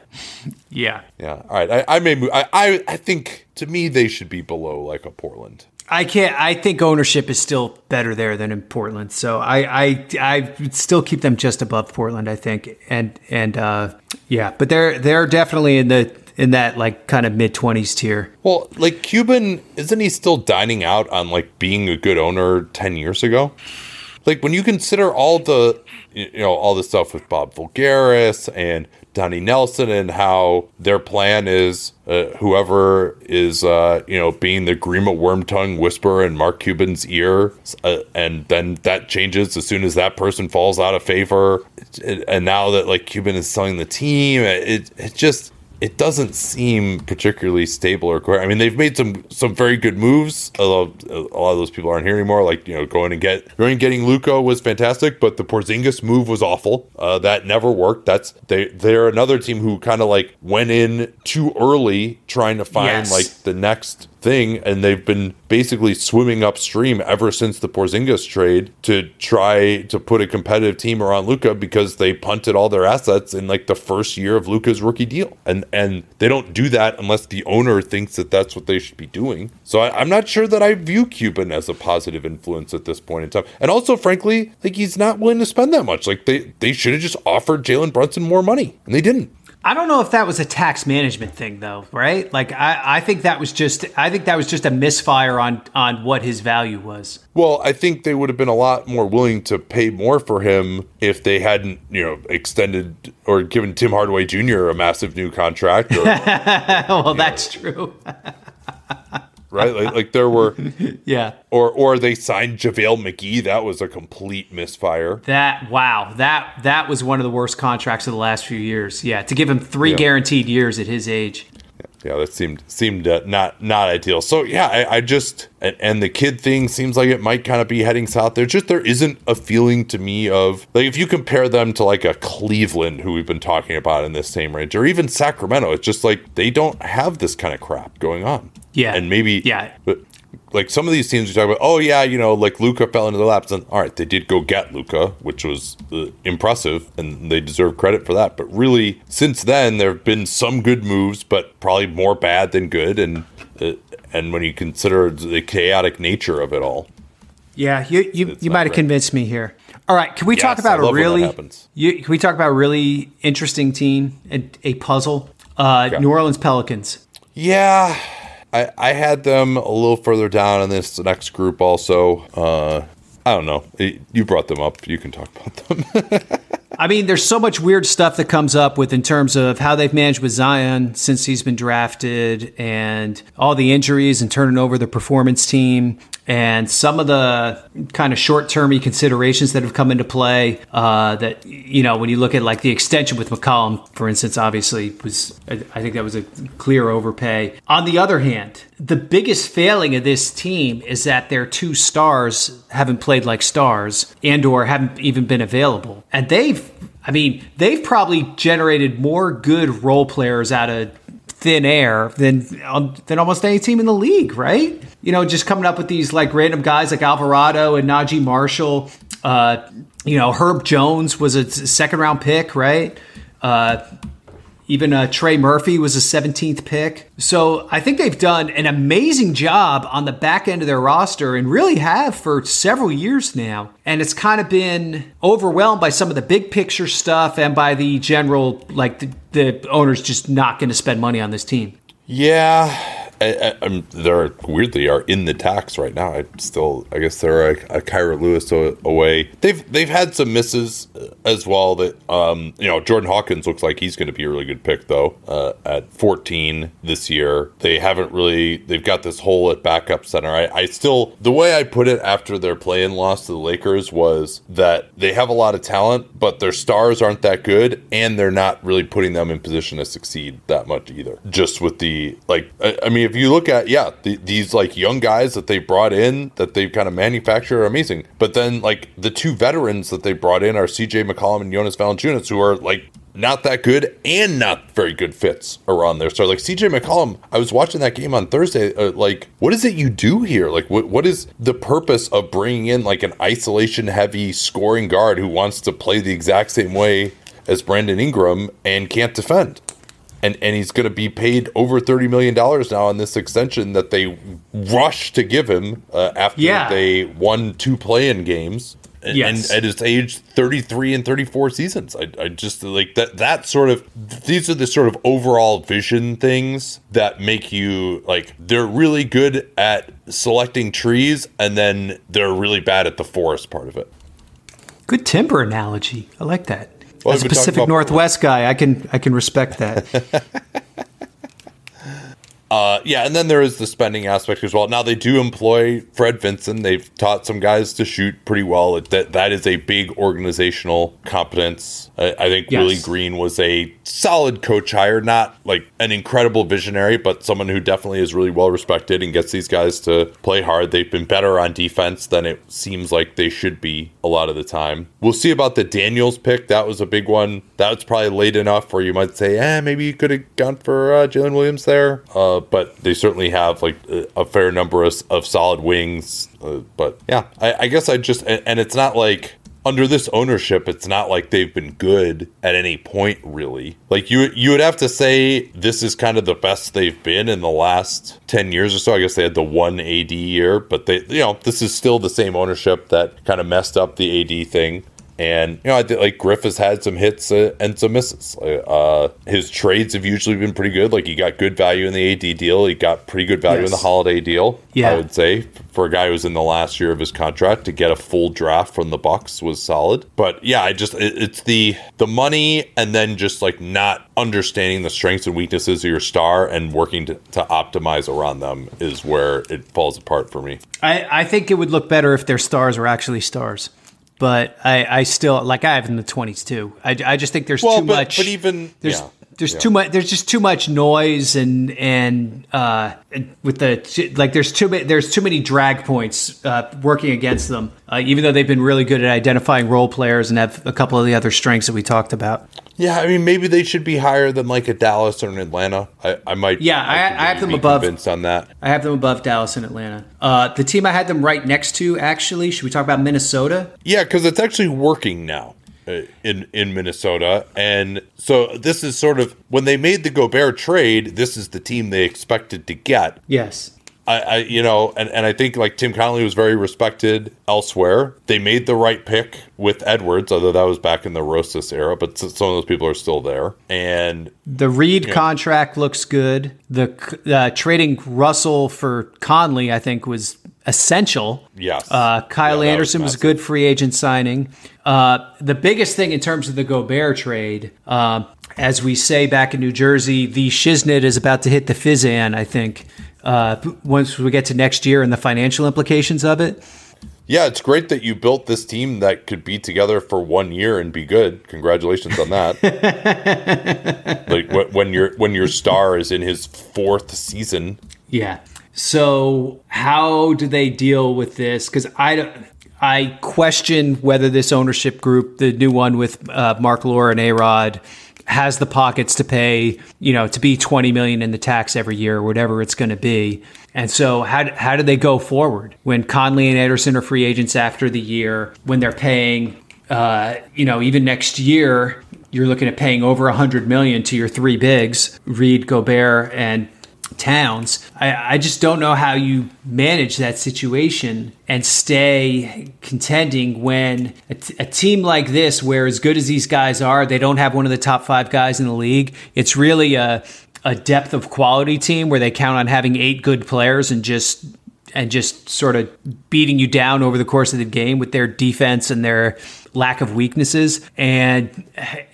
yeah. Yeah. All right. I, I may move. I, I I think to me they should be below like a Portland. I can't. I think ownership is still better there than in Portland. So I, I, I still keep them just above Portland. I think, and and uh, yeah, but they're they're definitely in the in that like kind of mid twenties tier. Well, like Cuban, isn't he still dining out on like being a good owner ten years ago? Like when you consider all the you know all the stuff with Bob Voulgaris and Donnie Nelson and how their plan is uh, whoever is uh, you know being the Grima Wormtongue whisperer in Mark Cuban's ear, uh, and then that changes as soon as that person falls out of favor. And now that like Cuban is selling the team, it it just it doesn't seem particularly stable or core. I mean, they've made some some very good moves. Although a lot of those people aren't here anymore. Like you know, going and get going and getting Luka was fantastic, but the Porzingis move was awful. Uh, that never worked. That's they they're another team who kind of like went in too early trying to find yes. like the next thing, and they've been basically swimming upstream ever since the Porzingis trade to try to put a competitive team around Luka because they punted all their assets in like the first year of Luka's rookie deal, and and they don't do that unless the owner thinks that that's what they should be doing. So I, I'm not sure that I view Cuban as a positive influence at this point in time, and also frankly, like he's not willing to spend that much. Like they they should have just offered Jalen Brunson more money, and they didn't. I don't know if that was a tax management thing though, right? Like I, I think that was just I think that was just a misfire on on what his value was. Well, I think they would have been a lot more willing to pay more for him if they hadn't, you know, extended or given Tim Hardaway Jr. a massive new contract. Or, well, that's know. true. right? Like, like there were, yeah. Or or they signed JaVale McGee. That was a complete misfire. That wow, that that was one of the worst contracts of the last few years. Yeah, to give him three yeah. guaranteed years at his age. Yeah, that seemed seemed uh, not not ideal. So yeah, I, I just and, and, the Kidd thing seems like it might kind of be heading south. There just there isn't a feeling to me of like if you compare them to like a Cleveland who we've been talking about in this same range, or even Sacramento, it's just like they don't have this kind of crap going on. Yeah. And maybe, yeah. But like some of these teams we talk about, oh yeah, you know, like Luka fell into the laps, and all right, they did go get Luka, which was uh, impressive, and they deserve credit for that. But really, since then, there have been some good moves, but probably more bad than good, and uh, and when you consider the chaotic nature of it all, yeah, you you, you might have convinced me here. All right, can we yes, talk about a really you, can we talk about a really interesting team, a, a puzzle? Uh, yeah. New Orleans Pelicans. Yeah, I, I had them a little further down in this next group also. Uh, I don't know. You brought them up. You can talk about them. I mean, there's so much weird stuff that comes up with in terms of how they've managed with Zion since he's been drafted and all the injuries and turning over the performance team and some of the kind of short-termy considerations that have come into play uh, that you know when you look at like the extension with McCollum for instance obviously was I think that was a clear overpay. On the other hand the biggest failing of this team is that their two stars haven't played like stars and or haven't even been available. And they've I mean, they've probably generated more good role players out of thin air than um, than almost any team in the league, right? You know, just coming up with these like random guys like Alvarado and Naji Marshall. Uh, you know, Herb Jones was a second round pick, right? Uh, even uh, Trey Murphy was a 17th pick. So I think they've done an amazing job on the back end of their roster and really have for several years now. And it's kind of been overwhelmed by some of the big picture stuff and by the general, like the, the owners just not going to spend money on this team. Yeah. I, I, they're weirdly are in the tax right now. I still, I guess they're a, a Kira Lewis away. They've they've had some misses uh, as well. That um, you know, Jordan Hawkins looks like he's going to be a really good pick though. Uh, at 14 this year, they haven't really. They've got this hole at backup center. I, I still the way I put it after their play-in loss to the Lakers was that they have a lot of talent, but their stars aren't that good, and they're not really putting them in position to succeed that much either. Just with the like, I, I mean if you look at yeah the, these like young guys that they brought in that they've kind of manufactured are amazing but then like the two veterans that they brought in are cj mccollum and jonas valanciunas who are like not that good and not very good fits around there. So like CJ McCollum, I was watching that game on Thursday. Uh, like, what is it you do here? Like, what what is the purpose of bringing in like an isolation heavy scoring guard who wants to play the exact same way as Brandon Ingram and can't defend? And and he's going to be paid over thirty million dollars now on this extension that they rushed to give him uh, after yeah. they won two play-in games. Yes. And at his age 33 and 34 seasons. I, I just like that that sort of these are the sort of overall vision things that make you like they're really good at selecting trees and then they're really bad at the forest part of it. Good timber analogy. I like that. Well, As a Pacific Northwest guy, I can I can respect that. Uh, yeah, and then there is the spending aspect as well. Now they do employ Fred Vinson. They've taught some guys to shoot pretty well. That that is a big organizational competence. I, I think yes. Willie Green was a solid coach hire, not like an incredible visionary, but someone who definitely is really well respected and gets these guys to play hard. They've been better on defense than it seems like they should be a lot of the time. We'll see about the Daniels pick. That was a big one. That was probably late enough where you might say, eh, maybe you could have gone for uh, Jalen Williams there. Uh, but they certainly have like a fair number of, of solid wings. Uh, but yeah, I, I guess I just, and, and it's not like under this ownership, it's not like they've been good at any point, really. Like you, you would have to say this is kind of the best they've been in the last ten years or so. I guess they had the one AD year, but they, you know, this is still the same ownership that kind of messed up the AD thing. And you know, I think like Griff has had some hits uh, and some misses. Uh, his trades have usually been pretty good. Like he got good value in the AD deal. He got pretty good value yes. in the Holiday deal. Yeah. I would say for a guy who's in the last year of his contract to get a full draft from the Bucks was solid. But yeah, I just it, it's the the money and then just like not understanding the strengths and weaknesses of your star and working to, to optimize around them is where it falls apart for me. I, I think it would look better if their stars were actually stars but I, I still like I have in the twenties too. I, I just think there's well, too but, much. But even there's yeah, there's yeah. too much. There's just too much noise and and uh, with the like there's too many there's too many drag points uh, working against them. Uh, even though they've been really good at identifying role players and have a couple of the other strengths that we talked about. Yeah, I mean, maybe they should be higher than like a Dallas or an Atlanta. I, I might. Yeah, I, I, have them above. Convinced on that. I have them above Dallas and Atlanta. Uh, the team I had them right next to, actually, should we talk about Minnesota? Yeah, because it's actually working now in in Minnesota, and so this is sort of when they made the Gobert trade. This is the team they expected to get. Yes. I, I, you know, and, and I think like Tim Connolly was very respected elsewhere. They made the right pick with Edwards, although that was back in the Rosas era, but some of those people are still there. And the Reid contract looks good. The uh, trading Russell for Conley, I think, was essential. Yes. Uh, Kyle yeah, Anderson was, was, a good free agent signing. Uh, the biggest thing in terms of the Gobert trade, uh, as we say back in New Jersey, the shiznit is about to hit the fizzan, I think uh, once we get to next year and the financial implications of it. Yeah, it's great that you built this team that could be together for one year and be good. Congratulations on that. like when your when your star is in his fourth season. Yeah. So how do they deal with this? Because I don't. I question whether this ownership group, the new one with uh, Marc Lore and A Rod, has the pockets to pay, you know, to be 20 million in the tax every year or whatever it's going to be. And so how, how do they go forward when Conley and Anderson are free agents after the year, when they're paying, uh, you know, even next year, you're looking at paying over 100 million to your three bigs, Reid, Gobert, and Towns. I, I just don't know how you manage that situation and stay contending when a, t- a team like this, where as good as these guys are, they don't have one of the top five guys in the league. It's really a a depth of quality team where they count on having eight good players and just and just sort of beating you down over the course of the game with their defense and their lack of weaknesses. And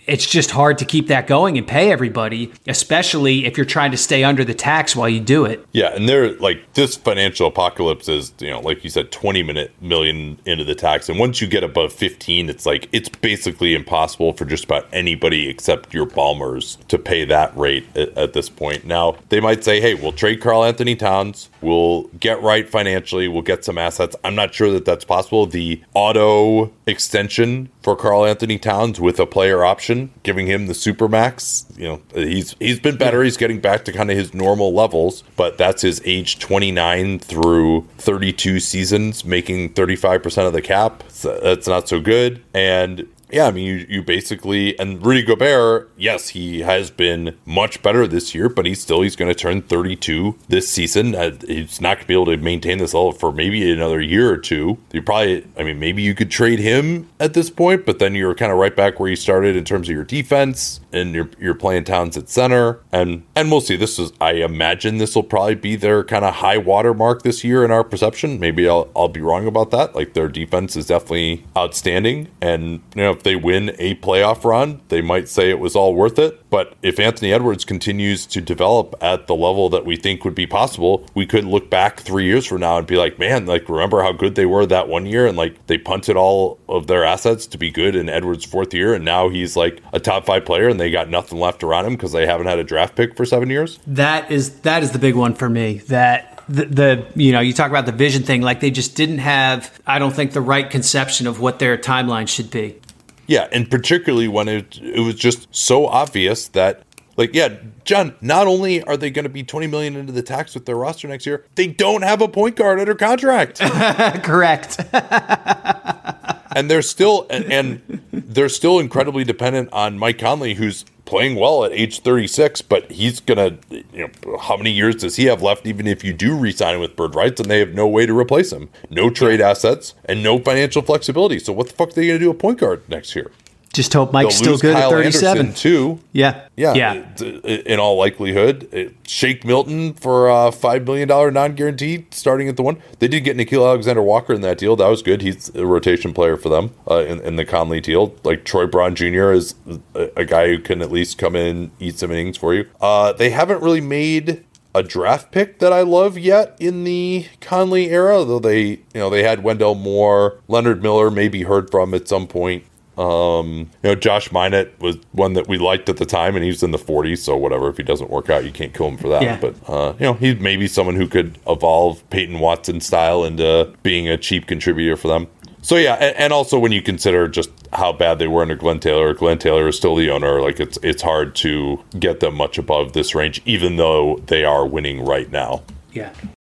it's just hard to keep that going and pay everybody, especially if you're trying to stay under the tax while you do it. Yeah, and they're like this financial apocalypse is, you know, like you said, 20 minute million into the tax. And once you get above 15, it's like it's basically impossible for just about anybody except your Ballmers to pay that rate at, at this point. Now, they might say, hey, we'll trade Karl-Anthony Towns, we'll get right financially, we'll get some assets. I'm not sure that that's possible. The auto extension for Karl-Anthony Towns with a player option, giving him the super max. You know, he's he's been better. He's getting back to kind of his normal levels, but that's his age 29 through 32 seasons, making 35% of the cap. So that's not so good. And yeah, I mean, you, you basically and Rudy Gobert, yes, he has been much better this year, but he's still he's going to turn 32 this season. Uh, he's not going to be able to maintain this level for maybe another year or two. You probably, I mean, maybe you could trade him at this point, but then you're kind of right back where you started in terms of your defense, and you're you're playing Towns at center, and and we'll see. This is, I imagine, this will probably be their kind of high water mark this year in our perception. Maybe I'll I'll be wrong about that. Like their defense is definitely outstanding, and you know if they win a playoff run, they might say it was all worth it. But if Anthony Edwards continues to develop at the level that we think would be possible, we could look back three years from now and be like, man, like remember how good they were that one year, and like they punted all of their assets to be good in Edwards' fourth year, and now he's like a top five player, and they got nothing left around him because they haven't had a draft pick for seven years. That is that is the big one for me. That the, the, you know you talk about the vision thing like they just didn't have i don't think the right conception of what their timeline should be yeah and particularly when it, it was just so obvious that like yeah john not only are they going to be 20 million into the tax with their roster next year they don't have a point guard under contract. Correct. And they're still and, and they're still incredibly dependent on mike conley who's playing well at age 36, but he's going to, you know, how many years does he have left, even if you do resign with bird rights and they have no way to replace him? No trade assets and no financial flexibility. So, what the fuck are they going to do a point guard next year? Just hope Mike's still good Kyle at 37. Anderson too. Yeah. Yeah. Yeah. In all likelihood, Shake Milton for a $5 million non guaranteed starting at the one. They did get Nickeil Alexander Walker in that deal. That was good. He's a rotation player for them uh, in, in, the Conley deal. Like Troy Brown Jr. is a, a, guy who can at least come in, eat some innings for you. Uh, they haven't really made a draft pick that I love yet in the Conley era, though they, you know, they had Wendell Moore, Leonard Miller, maybe heard from at some point. Um, you know, Josh Minott was one that we liked at the time, and he's in the 40s. So whatever, if he doesn't work out, you can't kill him for that. Yeah. But uh, you know, he's maybe someone who could evolve Peyton Watson style into being a cheap contributor for them. So yeah, and, and, also when you consider just how bad they were under Glenn Taylor, Glenn Taylor is still the owner. Like it's it's hard to get them much above this range, even though they are winning right now. Yeah.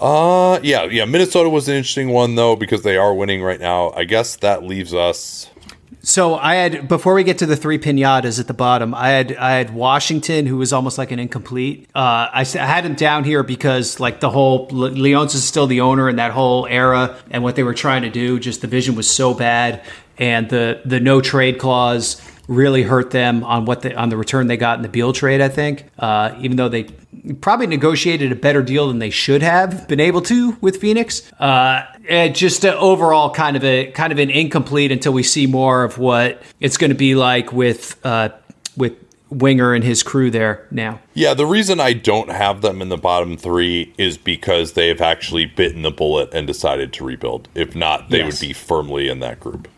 Uh yeah, yeah. Minnesota was an interesting one though because they are winning right now. I guess that leaves us. So I had before we get to the three pinatas at the bottom, I had I had Washington who was almost like an incomplete. Uh, I, I had him down here because like the whole Leonsis is still the owner in that whole era and what they were trying to do. Just the vision was so bad, and the the no trade clause really hurt them on what the on the return they got in the Beal trade. I think, uh, even though they probably negotiated a better deal than they should have been able to with Phoenix. Uh, just a overall kind of a kind of an incomplete until we see more of what it's going to be like with uh, with Winger and his crew there now. Yeah, the reason I don't have them in the bottom three is because they have actually bitten the bullet and decided to rebuild. If not, they yes. would be firmly in that group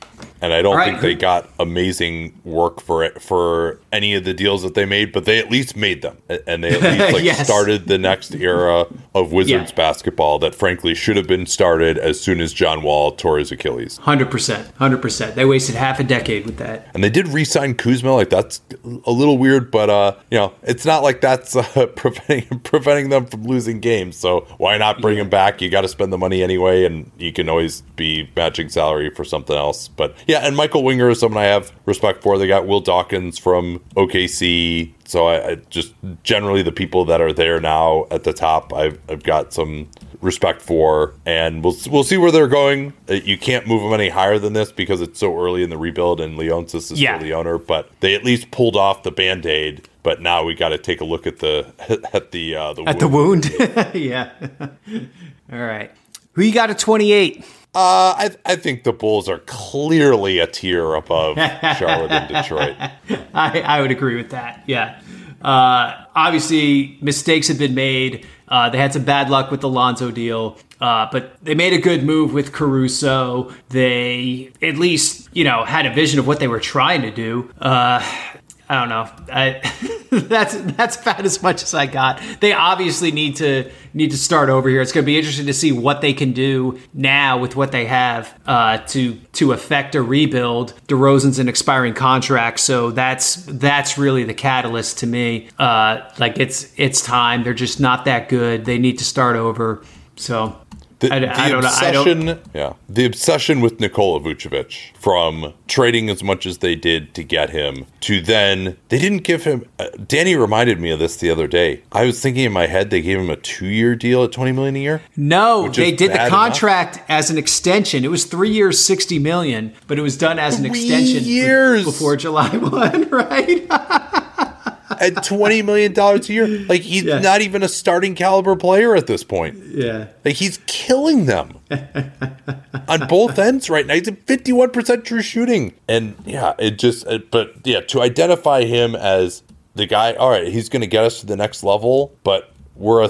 and I don't right. think they got amazing work for it for any of the deals that they made, but they at least made them, and they at least like yes. started the next era of Wizards yeah. basketball that frankly should have been started as soon as John Wall tore his Achilles. Hundred percent, hundred percent. They wasted half a decade with that, and they did re-sign Kuzma. Like that's a little weird, but uh, you know, it's not like that's uh, preventing preventing them from losing games. So why not bring yeah. him back? You got to spend the money anyway, and you can always be matching salary for something else. But yeah, and Michael Winger is someone I have respect for. They got Will Dawkins from OKC. So I, I just generally the people that are there now at the top, I've, I've got some respect for, and we'll we'll see where they're going. Uh, you can't move them any higher than this because it's so early in the rebuild, and Leonsis is yeah. still the owner. But they at least pulled off the band aid. But now we got to take a look at the at the uh, the at wound. the wound. yeah. All right. Who you got at twenty eight? Uh, I, I think the Bulls are clearly a tier above Charlotte and Detroit. I, I would agree with that. Yeah. Uh, obviously, mistakes have been made. Uh, they had some bad luck with the Lonzo deal. Uh, but they made a good move with Caruso. They at least, you know, had a vision of what they were trying to do. I don't know. I, that's that's about as much as I got. They obviously need to need to start over here. It's going to be interesting to see what they can do now with what they have uh, to to affect a rebuild. DeRozan's an expiring contract, so that's that's really the catalyst to me. Uh, like it's it's time. They're just not that good. They need to start over. So the, I, the I don't obsession, know. yeah, the obsession with Nikola Vucevic from trading as much as they did to get him to then they didn't give him. Uh, Danny reminded me of this the other day. I was thinking in my head they gave him a two-year deal at twenty million a year. No, they did the bad contract as an extension. It was three years, sixty million, but it was done as an Three extension b- years! before July one, right? at twenty million dollars a year. Like he's Yeah. not even a starting caliber player at this point. yeah. Like he's killing them on both ends right now. He's at fifty-one percent true shooting, and yeah, it just. But yeah, to identify him as the guy, all right, he's going to get us to the next level, but we're a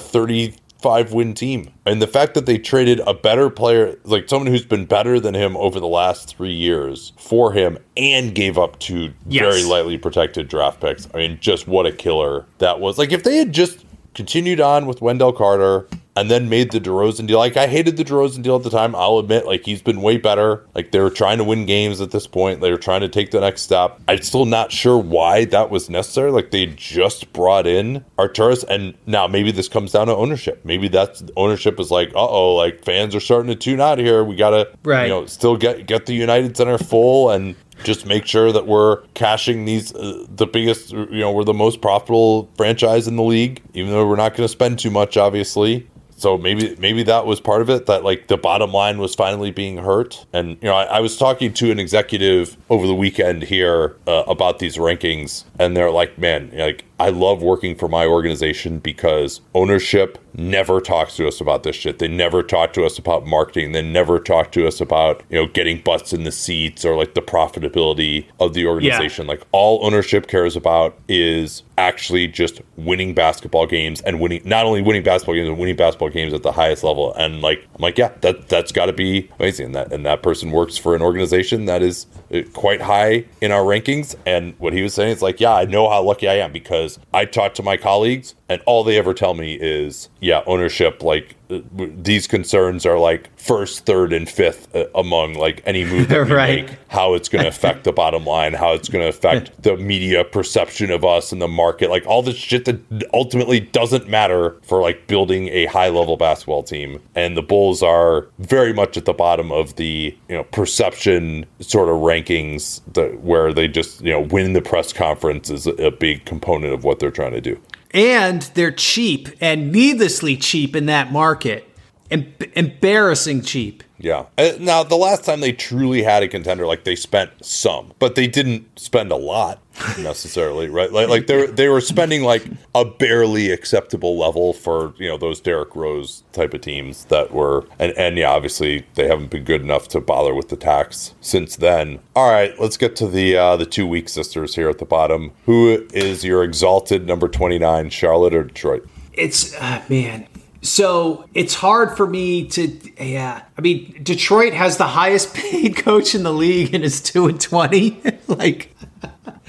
thirty-five win team, and the fact that they traded a better player, like someone who's been better than him over the last three years, for him, and gave up two Yes. very lightly protected draft picks. I mean, just what a killer that was. Like if they had just continued on with Wendell Carter and then made the DeRozan deal. Like I hated the DeRozan deal at the time. I'll admit, like he's been way better. Like they were trying to win games at this point. They were trying to take the next step. I'm still not sure why that was necessary. Like they just brought in Arturas, and now maybe this comes down to ownership. Maybe that's ownership is like, uh oh, like fans are starting to tune out here. We gotta, Right. you know, still get get the United Center full and just make sure that we're cashing these uh, the biggest you know we're the most profitable franchise in the league even though we're not going to spend too much obviously. So maybe maybe that was part of it that like the bottom line was finally being hurt. And you know i, I was talking to an executive over the weekend here uh, about these rankings and they're like man like i love working for my organization because ownership never talks to us about this shit. They never talk to us about marketing. They never talk to us about, you know, getting butts in the seats or like the profitability of the organization. Like all ownership cares about is actually just winning basketball games and winning not only winning basketball games but winning basketball games at the highest level. And like I'm like, yeah, that that's got to be amazing. And that and that person works for an organization that is uh, quite high in our rankings. And what he was saying is like, yeah, I know how lucky I am because I talk to my colleagues and all they ever tell me is, yeah, ownership like these concerns are like first, third, and fifth uh, among like any move that we Right. make. How it's going to affect the bottom line, how it's going to affect the media perception of us in the market, like all this shit that ultimately doesn't matter for like building a high level basketball team. And the Bulls are very much at the bottom of the you know perception sort of rankings that where they just you know win the press conference is a big component of what they're trying to do. And they're cheap and needlessly cheap in that market. Em- embarrassing cheap. Yeah. Uh, Now, the last time they truly had a contender, like they spent some, but they didn't spend a lot necessarily, right? Like, like they they were spending like a barely acceptable level for you know those Derrick Rose type of teams that were, and and yeah, obviously they haven't been good enough to bother with the tax since then. All right, let's get to the uh, the two weak sisters here at the bottom. Who is your exalted number twenty nine, Charlotte or Detroit? It's uh, man. So it's hard for me to yeah. I mean, Detroit has the highest paid coach in the league and is two and twenty. like,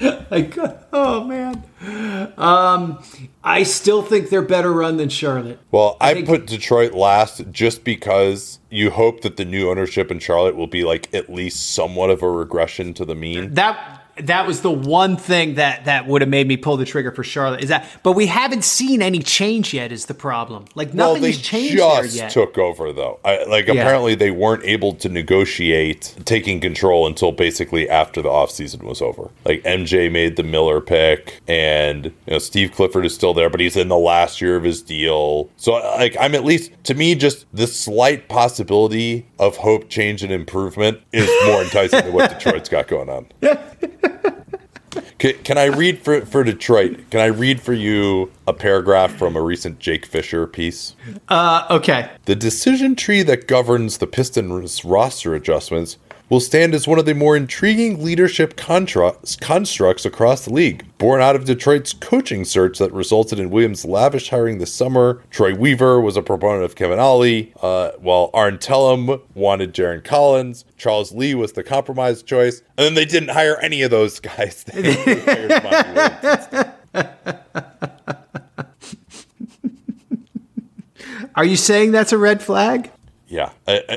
like oh man. Um, I still think they're better run than Charlotte. Well, I, think- put Detroit last just because you hope that the new ownership in Charlotte will be like at least somewhat of a regression to the mean. That that was the one thing that that would have made me pull the trigger for Charlotte. Is that? But we haven't seen any change yet. Is the problem? Like Well, nothing they has changed just yet. took over though. I, like Yeah. apparently they weren't able to negotiate taking control until basically after the offseason was over. Like MJ made the Miller pick and you know Steve Clifford is still there but he's in the last year of his deal. So like I'm at least to me just the slight possibility of hope change and improvement is more enticing than what Detroit's got going on. Can, can I read for, for Detroit? Can I read for you a paragraph from a recent Jake Fisher piece? uh, okay. The decision tree that governs the Pistons roster adjustments will stand as one of the more intriguing leadership constructs, across the league. Born out of Detroit's coaching search that resulted in Williams' lavish hiring this summer, Troy Weaver was a proponent of Kevin Ollie, uh, while Arn Tellem wanted Jarron Collins. Charles Lee was the compromise choice, and then they didn't hire any of those guys. Are you saying that's a red flag? Yeah,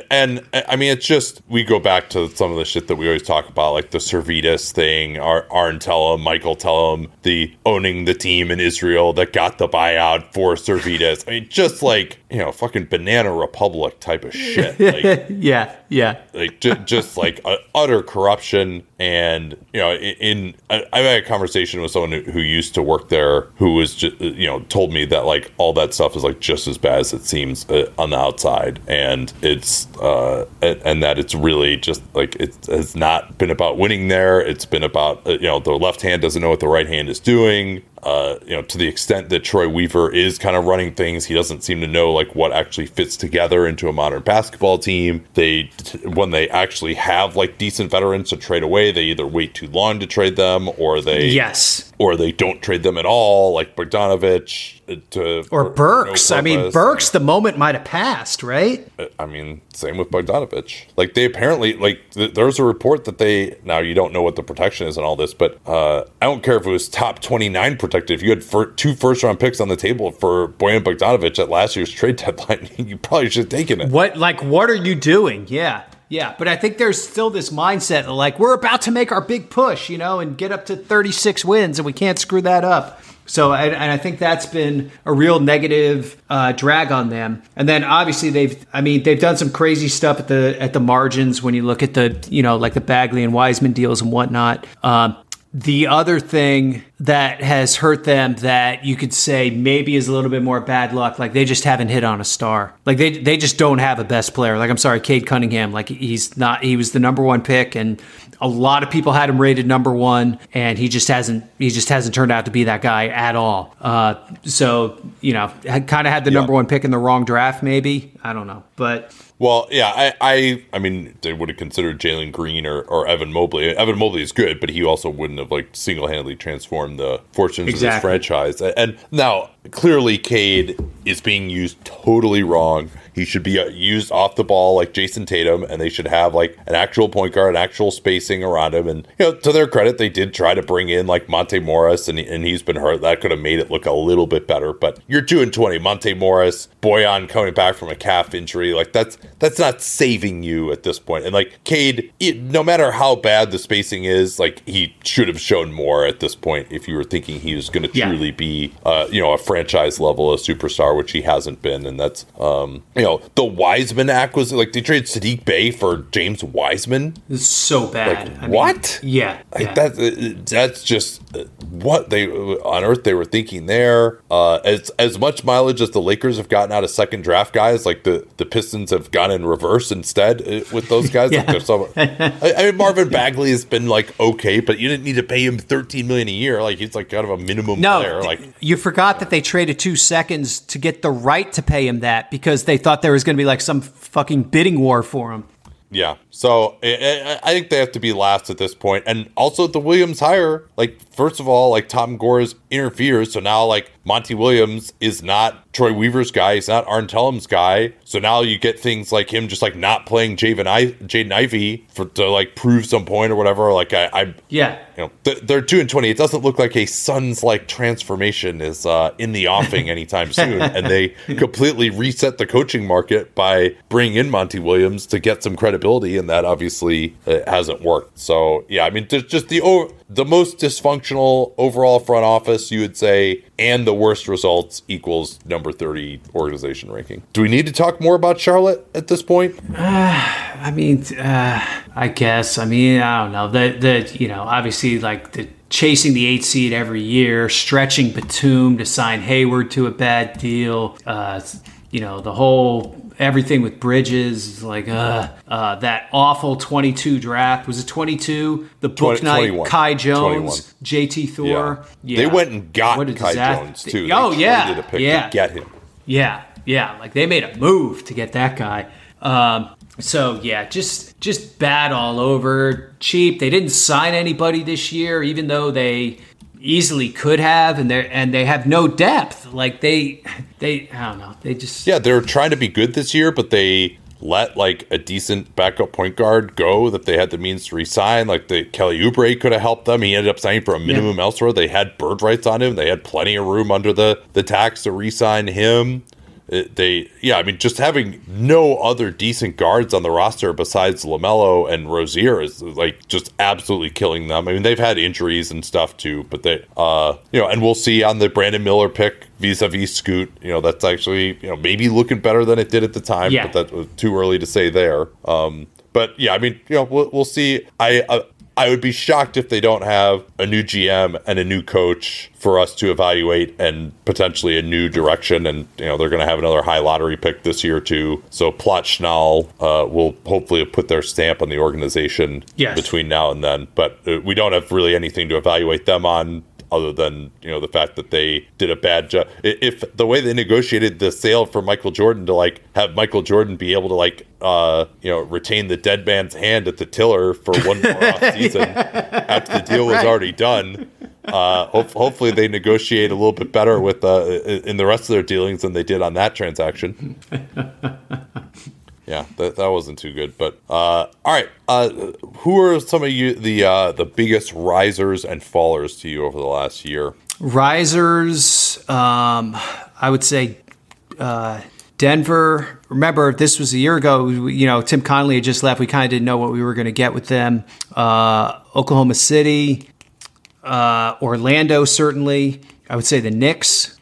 and I mean it's just we go back to some of the shit that we always talk about, like the Sirvydis thing, Arn Tellem, Michael Tellem, the owning the team in Israel that got the buyout for Sirvydis. I mean, just like you know, fucking banana republic type of shit. Like, yeah, yeah. Like just, just like utter corruption, and you know, in, in I, I, had a conversation with someone who, who, used to work there, who was just you know told me that like all that stuff is like just as bad as it seems uh, on the outside, and it's uh, and, and, that it's really just like it has not been about winning there. It's been about uh, you know the left hand doesn't know what the right hand is doing uh, you know, to the extent that Troy Weaver is kind of running things, he doesn't seem to know like what actually fits together into a modern basketball team. They, when they actually have like decent veterans to trade away, they either wait too long to trade them, or they yes, or they don't trade them at all, like Bogdanovic to or Burks. No I mean, Burks. The moment might have passed, right? I mean, same with Bogdanovic. Like they apparently like th- there's a report that they now you don't know what the protection is and all this, but uh, I don't care if it was top twenty nine protected. If you had fir- two first round picks on the table for Bojan Bogdanovic at last year's trade deadline, you probably should have taken it. What like what are you doing? Yeah. Yeah, but I think there's still this mindset of like we're about to make our big push, you know, and get up to 36 wins, and we can't screw that up. So, and, I think that's been a real negative uh, drag on them. And then obviously they've, I mean, they've done some crazy stuff at the at the margins when you look at the, you know, like the Bagley and Wiseman deals and whatnot. Um, the other thing that has hurt them that you could say maybe is a little bit more bad luck, like they just haven't hit on a star. Like they they just don't have a best player. Like I'm sorry, Cade Cunningham. Like he's not. He was the number one pick, and a lot of people had him rated number one, and he just hasn't. He just hasn't turned out to be that guy at all. Uh, so you know, kind of had the number one pick in the wrong draft. Maybe I don't know, but well, yeah, I, I, I mean, they would have considered Jalen Green or, or Evan Mobley. Evan Mobley is good, but he also wouldn't have like single handedly transformed the fortunes exactly. of this franchise. And now, clearly, Cade is being used totally wrong. He should be uh, used off the ball like Jayson Tatum, and they should have like an actual point guard, an actual spacing around him. And you know, to their credit, they did try to bring in like Monte Morris, and, and he's been hurt. That could have made it look a little bit better. But you're two and twenty. Monte Morris, Bojan coming back from a calf injury, like that's that's not saving you at this point. And like Cade, it, no matter how bad the spacing is, like he should have shown more at this point. If you were thinking he was going to yeah. truly be, uh, you know, a franchise level, a superstar, which he hasn't been, and that's um, you know, the Wiseman acquisition, like they traded Saddiq Bey for James Wiseman. It's so bad. Like, I what? Mean, yeah, like yeah. That, uh, that's just uh, what they on earth they were thinking there. Uh, as as much mileage as the Lakers have gotten out of second draft guys, like the the Pistons have gone in reverse instead uh, with those guys. yeah. like so, I, I mean, Marvin Bagley has been like okay, but you didn't need to pay him thirteen million a year. Like he's like kind of a minimum no, player. Like you forgot that they traded two seconds to get the right to pay him that because they thought there was going to be like some fucking bidding war for him. Yeah. So I, I think they have to be last at this point. And also the Williams hire, like, first of all, like Tom Gores interferes. So now, like, Monty Williams is not Troy Weaver's guy. He's not Arn Tellem's guy. So now you get things like him just like not playing Jaden, I- Jaden Ivey for to like prove some point or whatever. Like I, I yeah, you know, th- they're two and twenty. It doesn't look like a Suns like transformation is uh, in the offing anytime soon, and they completely reset the coaching market by bringing in Monty Williams to get some credibility, and that obviously uh, hasn't worked. So yeah, I mean, just the the most dysfunctional overall front office, you would say, and the worst results equals number 30 organization ranking. Do we need to talk more about Charlotte at this point? Uh, I mean, uh, I guess. I mean, I don't know. That the, you know, obviously, like the chasing the eight seed every year, stretching Batum to sign Hayward to a bad deal. Uh, you know, the whole everything with Bridges, like uh, uh, that awful 22 draft. Was it 22? The book 20, night, 21. Kai Jones, 21. JT Thor. Yeah. yeah. They went and got Kai Jones, too. They oh, yeah. yeah. get him. Yeah. Yeah. Like they made a move to get that guy. Um, so yeah, just just bad all over, cheap. They didn't sign anybody this year, even though they easily could have, and they and they have no depth. Like they they I don't know. They just yeah, they're trying to be good this year, but they let like a decent backup point guard go that they had the means to resign. Like the Kelly Oubre could have helped them. He ended up signing for a minimum yeah. elsewhere. They had bird rights on him. They had plenty of room under the the tax to resign him they yeah i mean just having no other decent guards on the roster besides lamelo and rozier is like just absolutely killing them i mean they've had injuries and stuff too but they uh you know and we'll see on the brandon miller pick vis-a-vis scoot you know that's actually you know maybe looking better than it did at the time yeah. but that was too early to say there um but yeah, I mean, you know, we'll, we'll see. I uh, I would be shocked if they don't have a new GM and a new coach for us to evaluate and potentially a new direction. And, you know, they're going to have another high lottery pick this year, too. So Plot Schnall uh, will hopefully put their stamp on the organization yes. between now and then. But uh, we don't have really anything to evaluate them on other than you know the fact that they did a bad job. If the way they negotiated the sale for Michael Jordan to like have Michael Jordan be able to like uh you know retain the dead man's hand at the tiller for one more off season yeah. after the deal was right. already done. Uh, ho- hopefully they negotiate a little bit better with uh, in the rest of their dealings than they did on that transaction. yeah, that, that wasn't too good. But uh, all right, uh, who are some of you the uh, the biggest risers and fallers to you over the last year? Risers, um, I would say uh, Denver. Remember, this was a year ago. You know, Tim Connelly had just left. We kind of didn't know what we were going to get with them. Uh, Oklahoma City, uh, Orlando, certainly. I would say the Knicks.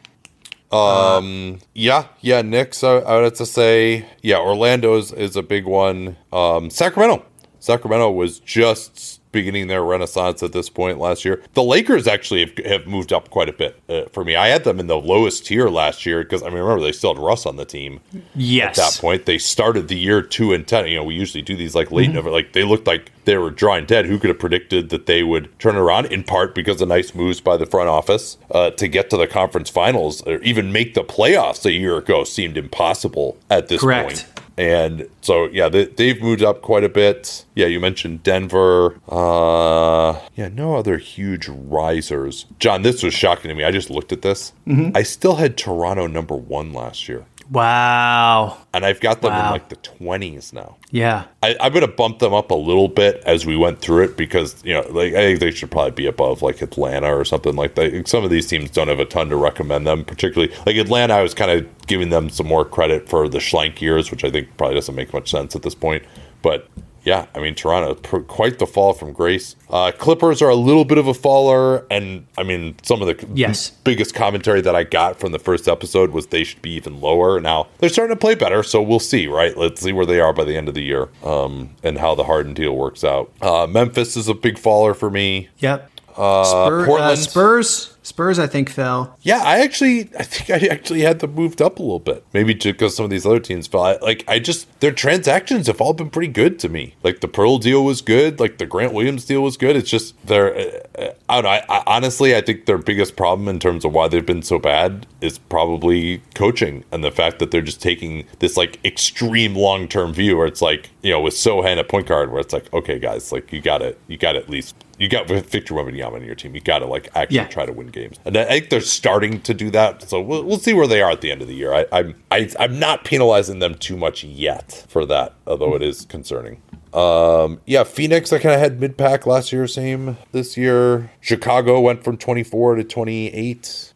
Um, yeah, yeah, Knicks, I, I would have to say, yeah, Orlando is, is a big one. Um, Sacramento. Sacramento was just beginning their renaissance at this point last year. The Lakers actually have, have moved up quite a bit uh, for me. I had them in the lowest tier last year because I mean, remember they still had Russ on the team. Yes, at that point they started the year two and ten. You know, we usually do these like late mm-hmm. November. Like they looked like they were drawing dead. Who could have predicted that they would turn around? In part because of nice moves by the front office uh, to get to the conference finals or even make the playoffs a year ago seemed impossible at this Correct. point. And so, yeah, they, have moved up quite a bit. Yeah, you mentioned Denver. Uh, yeah, no other huge risers. John, this was shocking to me. I just looked at this. Mm-hmm. I still had Toronto number one last year. Wow. And I've got them wow. in like the 20s now. Yeah. I, am going to bump them up a little bit as we went through it because, you know, like I think they should probably be above like Atlanta or something like that. Some of these teams don't have a ton to recommend them, particularly like Atlanta. I was kind of giving them some more credit for the Schlenk years, which I think probably doesn't make much sense at this point. But yeah, I mean Toronto, pr- quite the fall from grace. Uh, Clippers are a little bit of a faller, and I mean some of the yes. biggest commentary that I got from the first episode was they should be even lower. Now they're starting to play better, so we'll see. Right, let's see where they are by the end of the year, um, and how the Harden deal works out. Uh, Memphis is a big faller for me. Yep. Uh, Spur, uh, Spurs. Spurs, I think, fell. Yeah, I actually, I think I actually had them moved up a little bit. Maybe because some of these other teams fell. I, like, I just their transactions have all been pretty good to me. Like the Poeltl deal was good. Like the Grant Williams deal was good. It's just they're, uh, I don't know. I, I, honestly, I think their biggest problem in terms of why they've been so bad is probably coaching and the fact that they're just taking this like extreme long term view where it's like you know with Sochan at point guard where it's like okay guys like you got it you got at least you got Victor Wembanyama in your team. You got to like actually yeah. try to win games, and I think they're starting to do that. So we'll, we'll see where they are at the end of the year. I, I'm I, I'm not penalizing them too much yet for that, although it is concerning. Um, yeah, Phoenix. I kind of had mid pack last year, same this year. Chicago went from 24 to 28.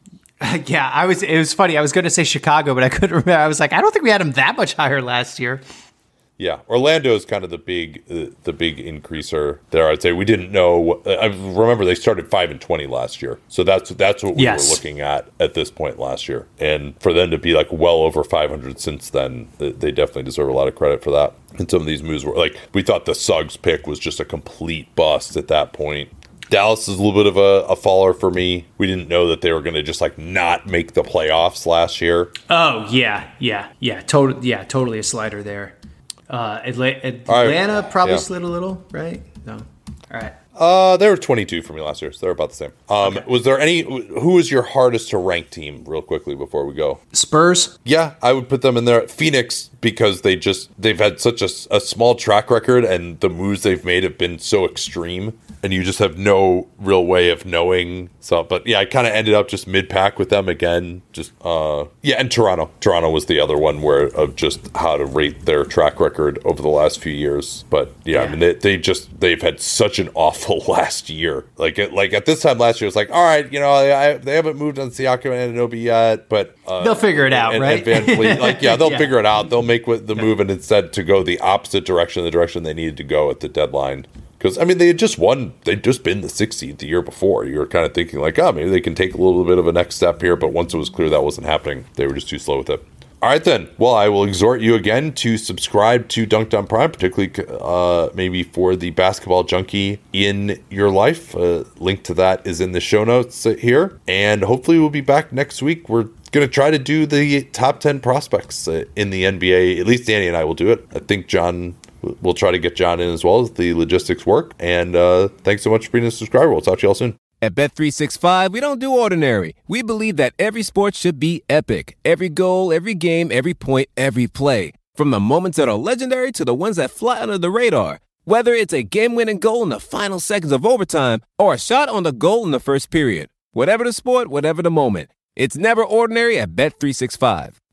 yeah, I was. It was funny. I was going to say Chicago, but I couldn't remember. I was like, I don't think we had them that much higher last year. Yeah, Orlando is kind of the big uh, the big increaser there. I'd say we didn't know. I remember they started five and twenty last year, so that's that's what we yes. were looking at at this point last year. And for them to be like well over five hundred since then, they definitely deserve a lot of credit for that. And some of these moves were like we thought the Suggs pick was just a complete bust at that point. Dallas is a little bit of a, a faller for me. We didn't know that they were going to just like not make the playoffs last year. Oh yeah, yeah, yeah, totally, yeah, totally a slider there. Uh, Atlanta, Atlanta right. probably yeah. slid a little, right? No. All right. Uh, they were 22 for me last year, so they're about the same. Um, okay. was there any? Who was your hardest to rank team? Real quickly before we go, Spurs. Yeah, I would put them in there. Phoenix because they just they've had such a, a small track record, and the moves they've made have been so extreme, and you just have no real way of knowing. So, but yeah, I kind of ended up just mid pack with them again. Just uh, yeah, and Toronto. Toronto was the other one where of just how to rate their track record over the last few years. But yeah, yeah. I mean they, they just they've had such an awful last year. Like like at this time last year, it's like all right, you know, I, they haven't moved on Siakam and Anunoby yet, but uh, they'll figure it out, and, right? And Van like yeah, they'll yeah. figure it out. They'll make the move and instead to go the opposite direction, the direction they needed to go at the deadline. Because I mean, they had just won; they'd just been the sixth seed the year before. You were kind of thinking like, oh, maybe they can take a little bit of a next step here. But once it was clear that wasn't happening, they were just too slow with it. All right, then. Well, I will exhort you again to subscribe to Dunc'd On Prime, particularly uh, maybe for the basketball junkie in your life. Uh, link to that is in the show notes here. And hopefully, we'll be back next week. We're going to try to do the top 10 prospects uh, in the NBA. At least Danny and I will do it. I think John will try to get John in as well as the logistics work. And uh, thanks so much for being a subscriber. We'll talk to you all soon. At Bet365, we don't do ordinary. We believe that every sport should be epic. Every goal, every game, every point, every play. From the moments that are legendary to the ones that fly under the radar. Whether it's a game-winning goal in the final seconds of overtime or a shot on the goal in the first period. Whatever the sport, whatever the moment. It's never ordinary at Bet365.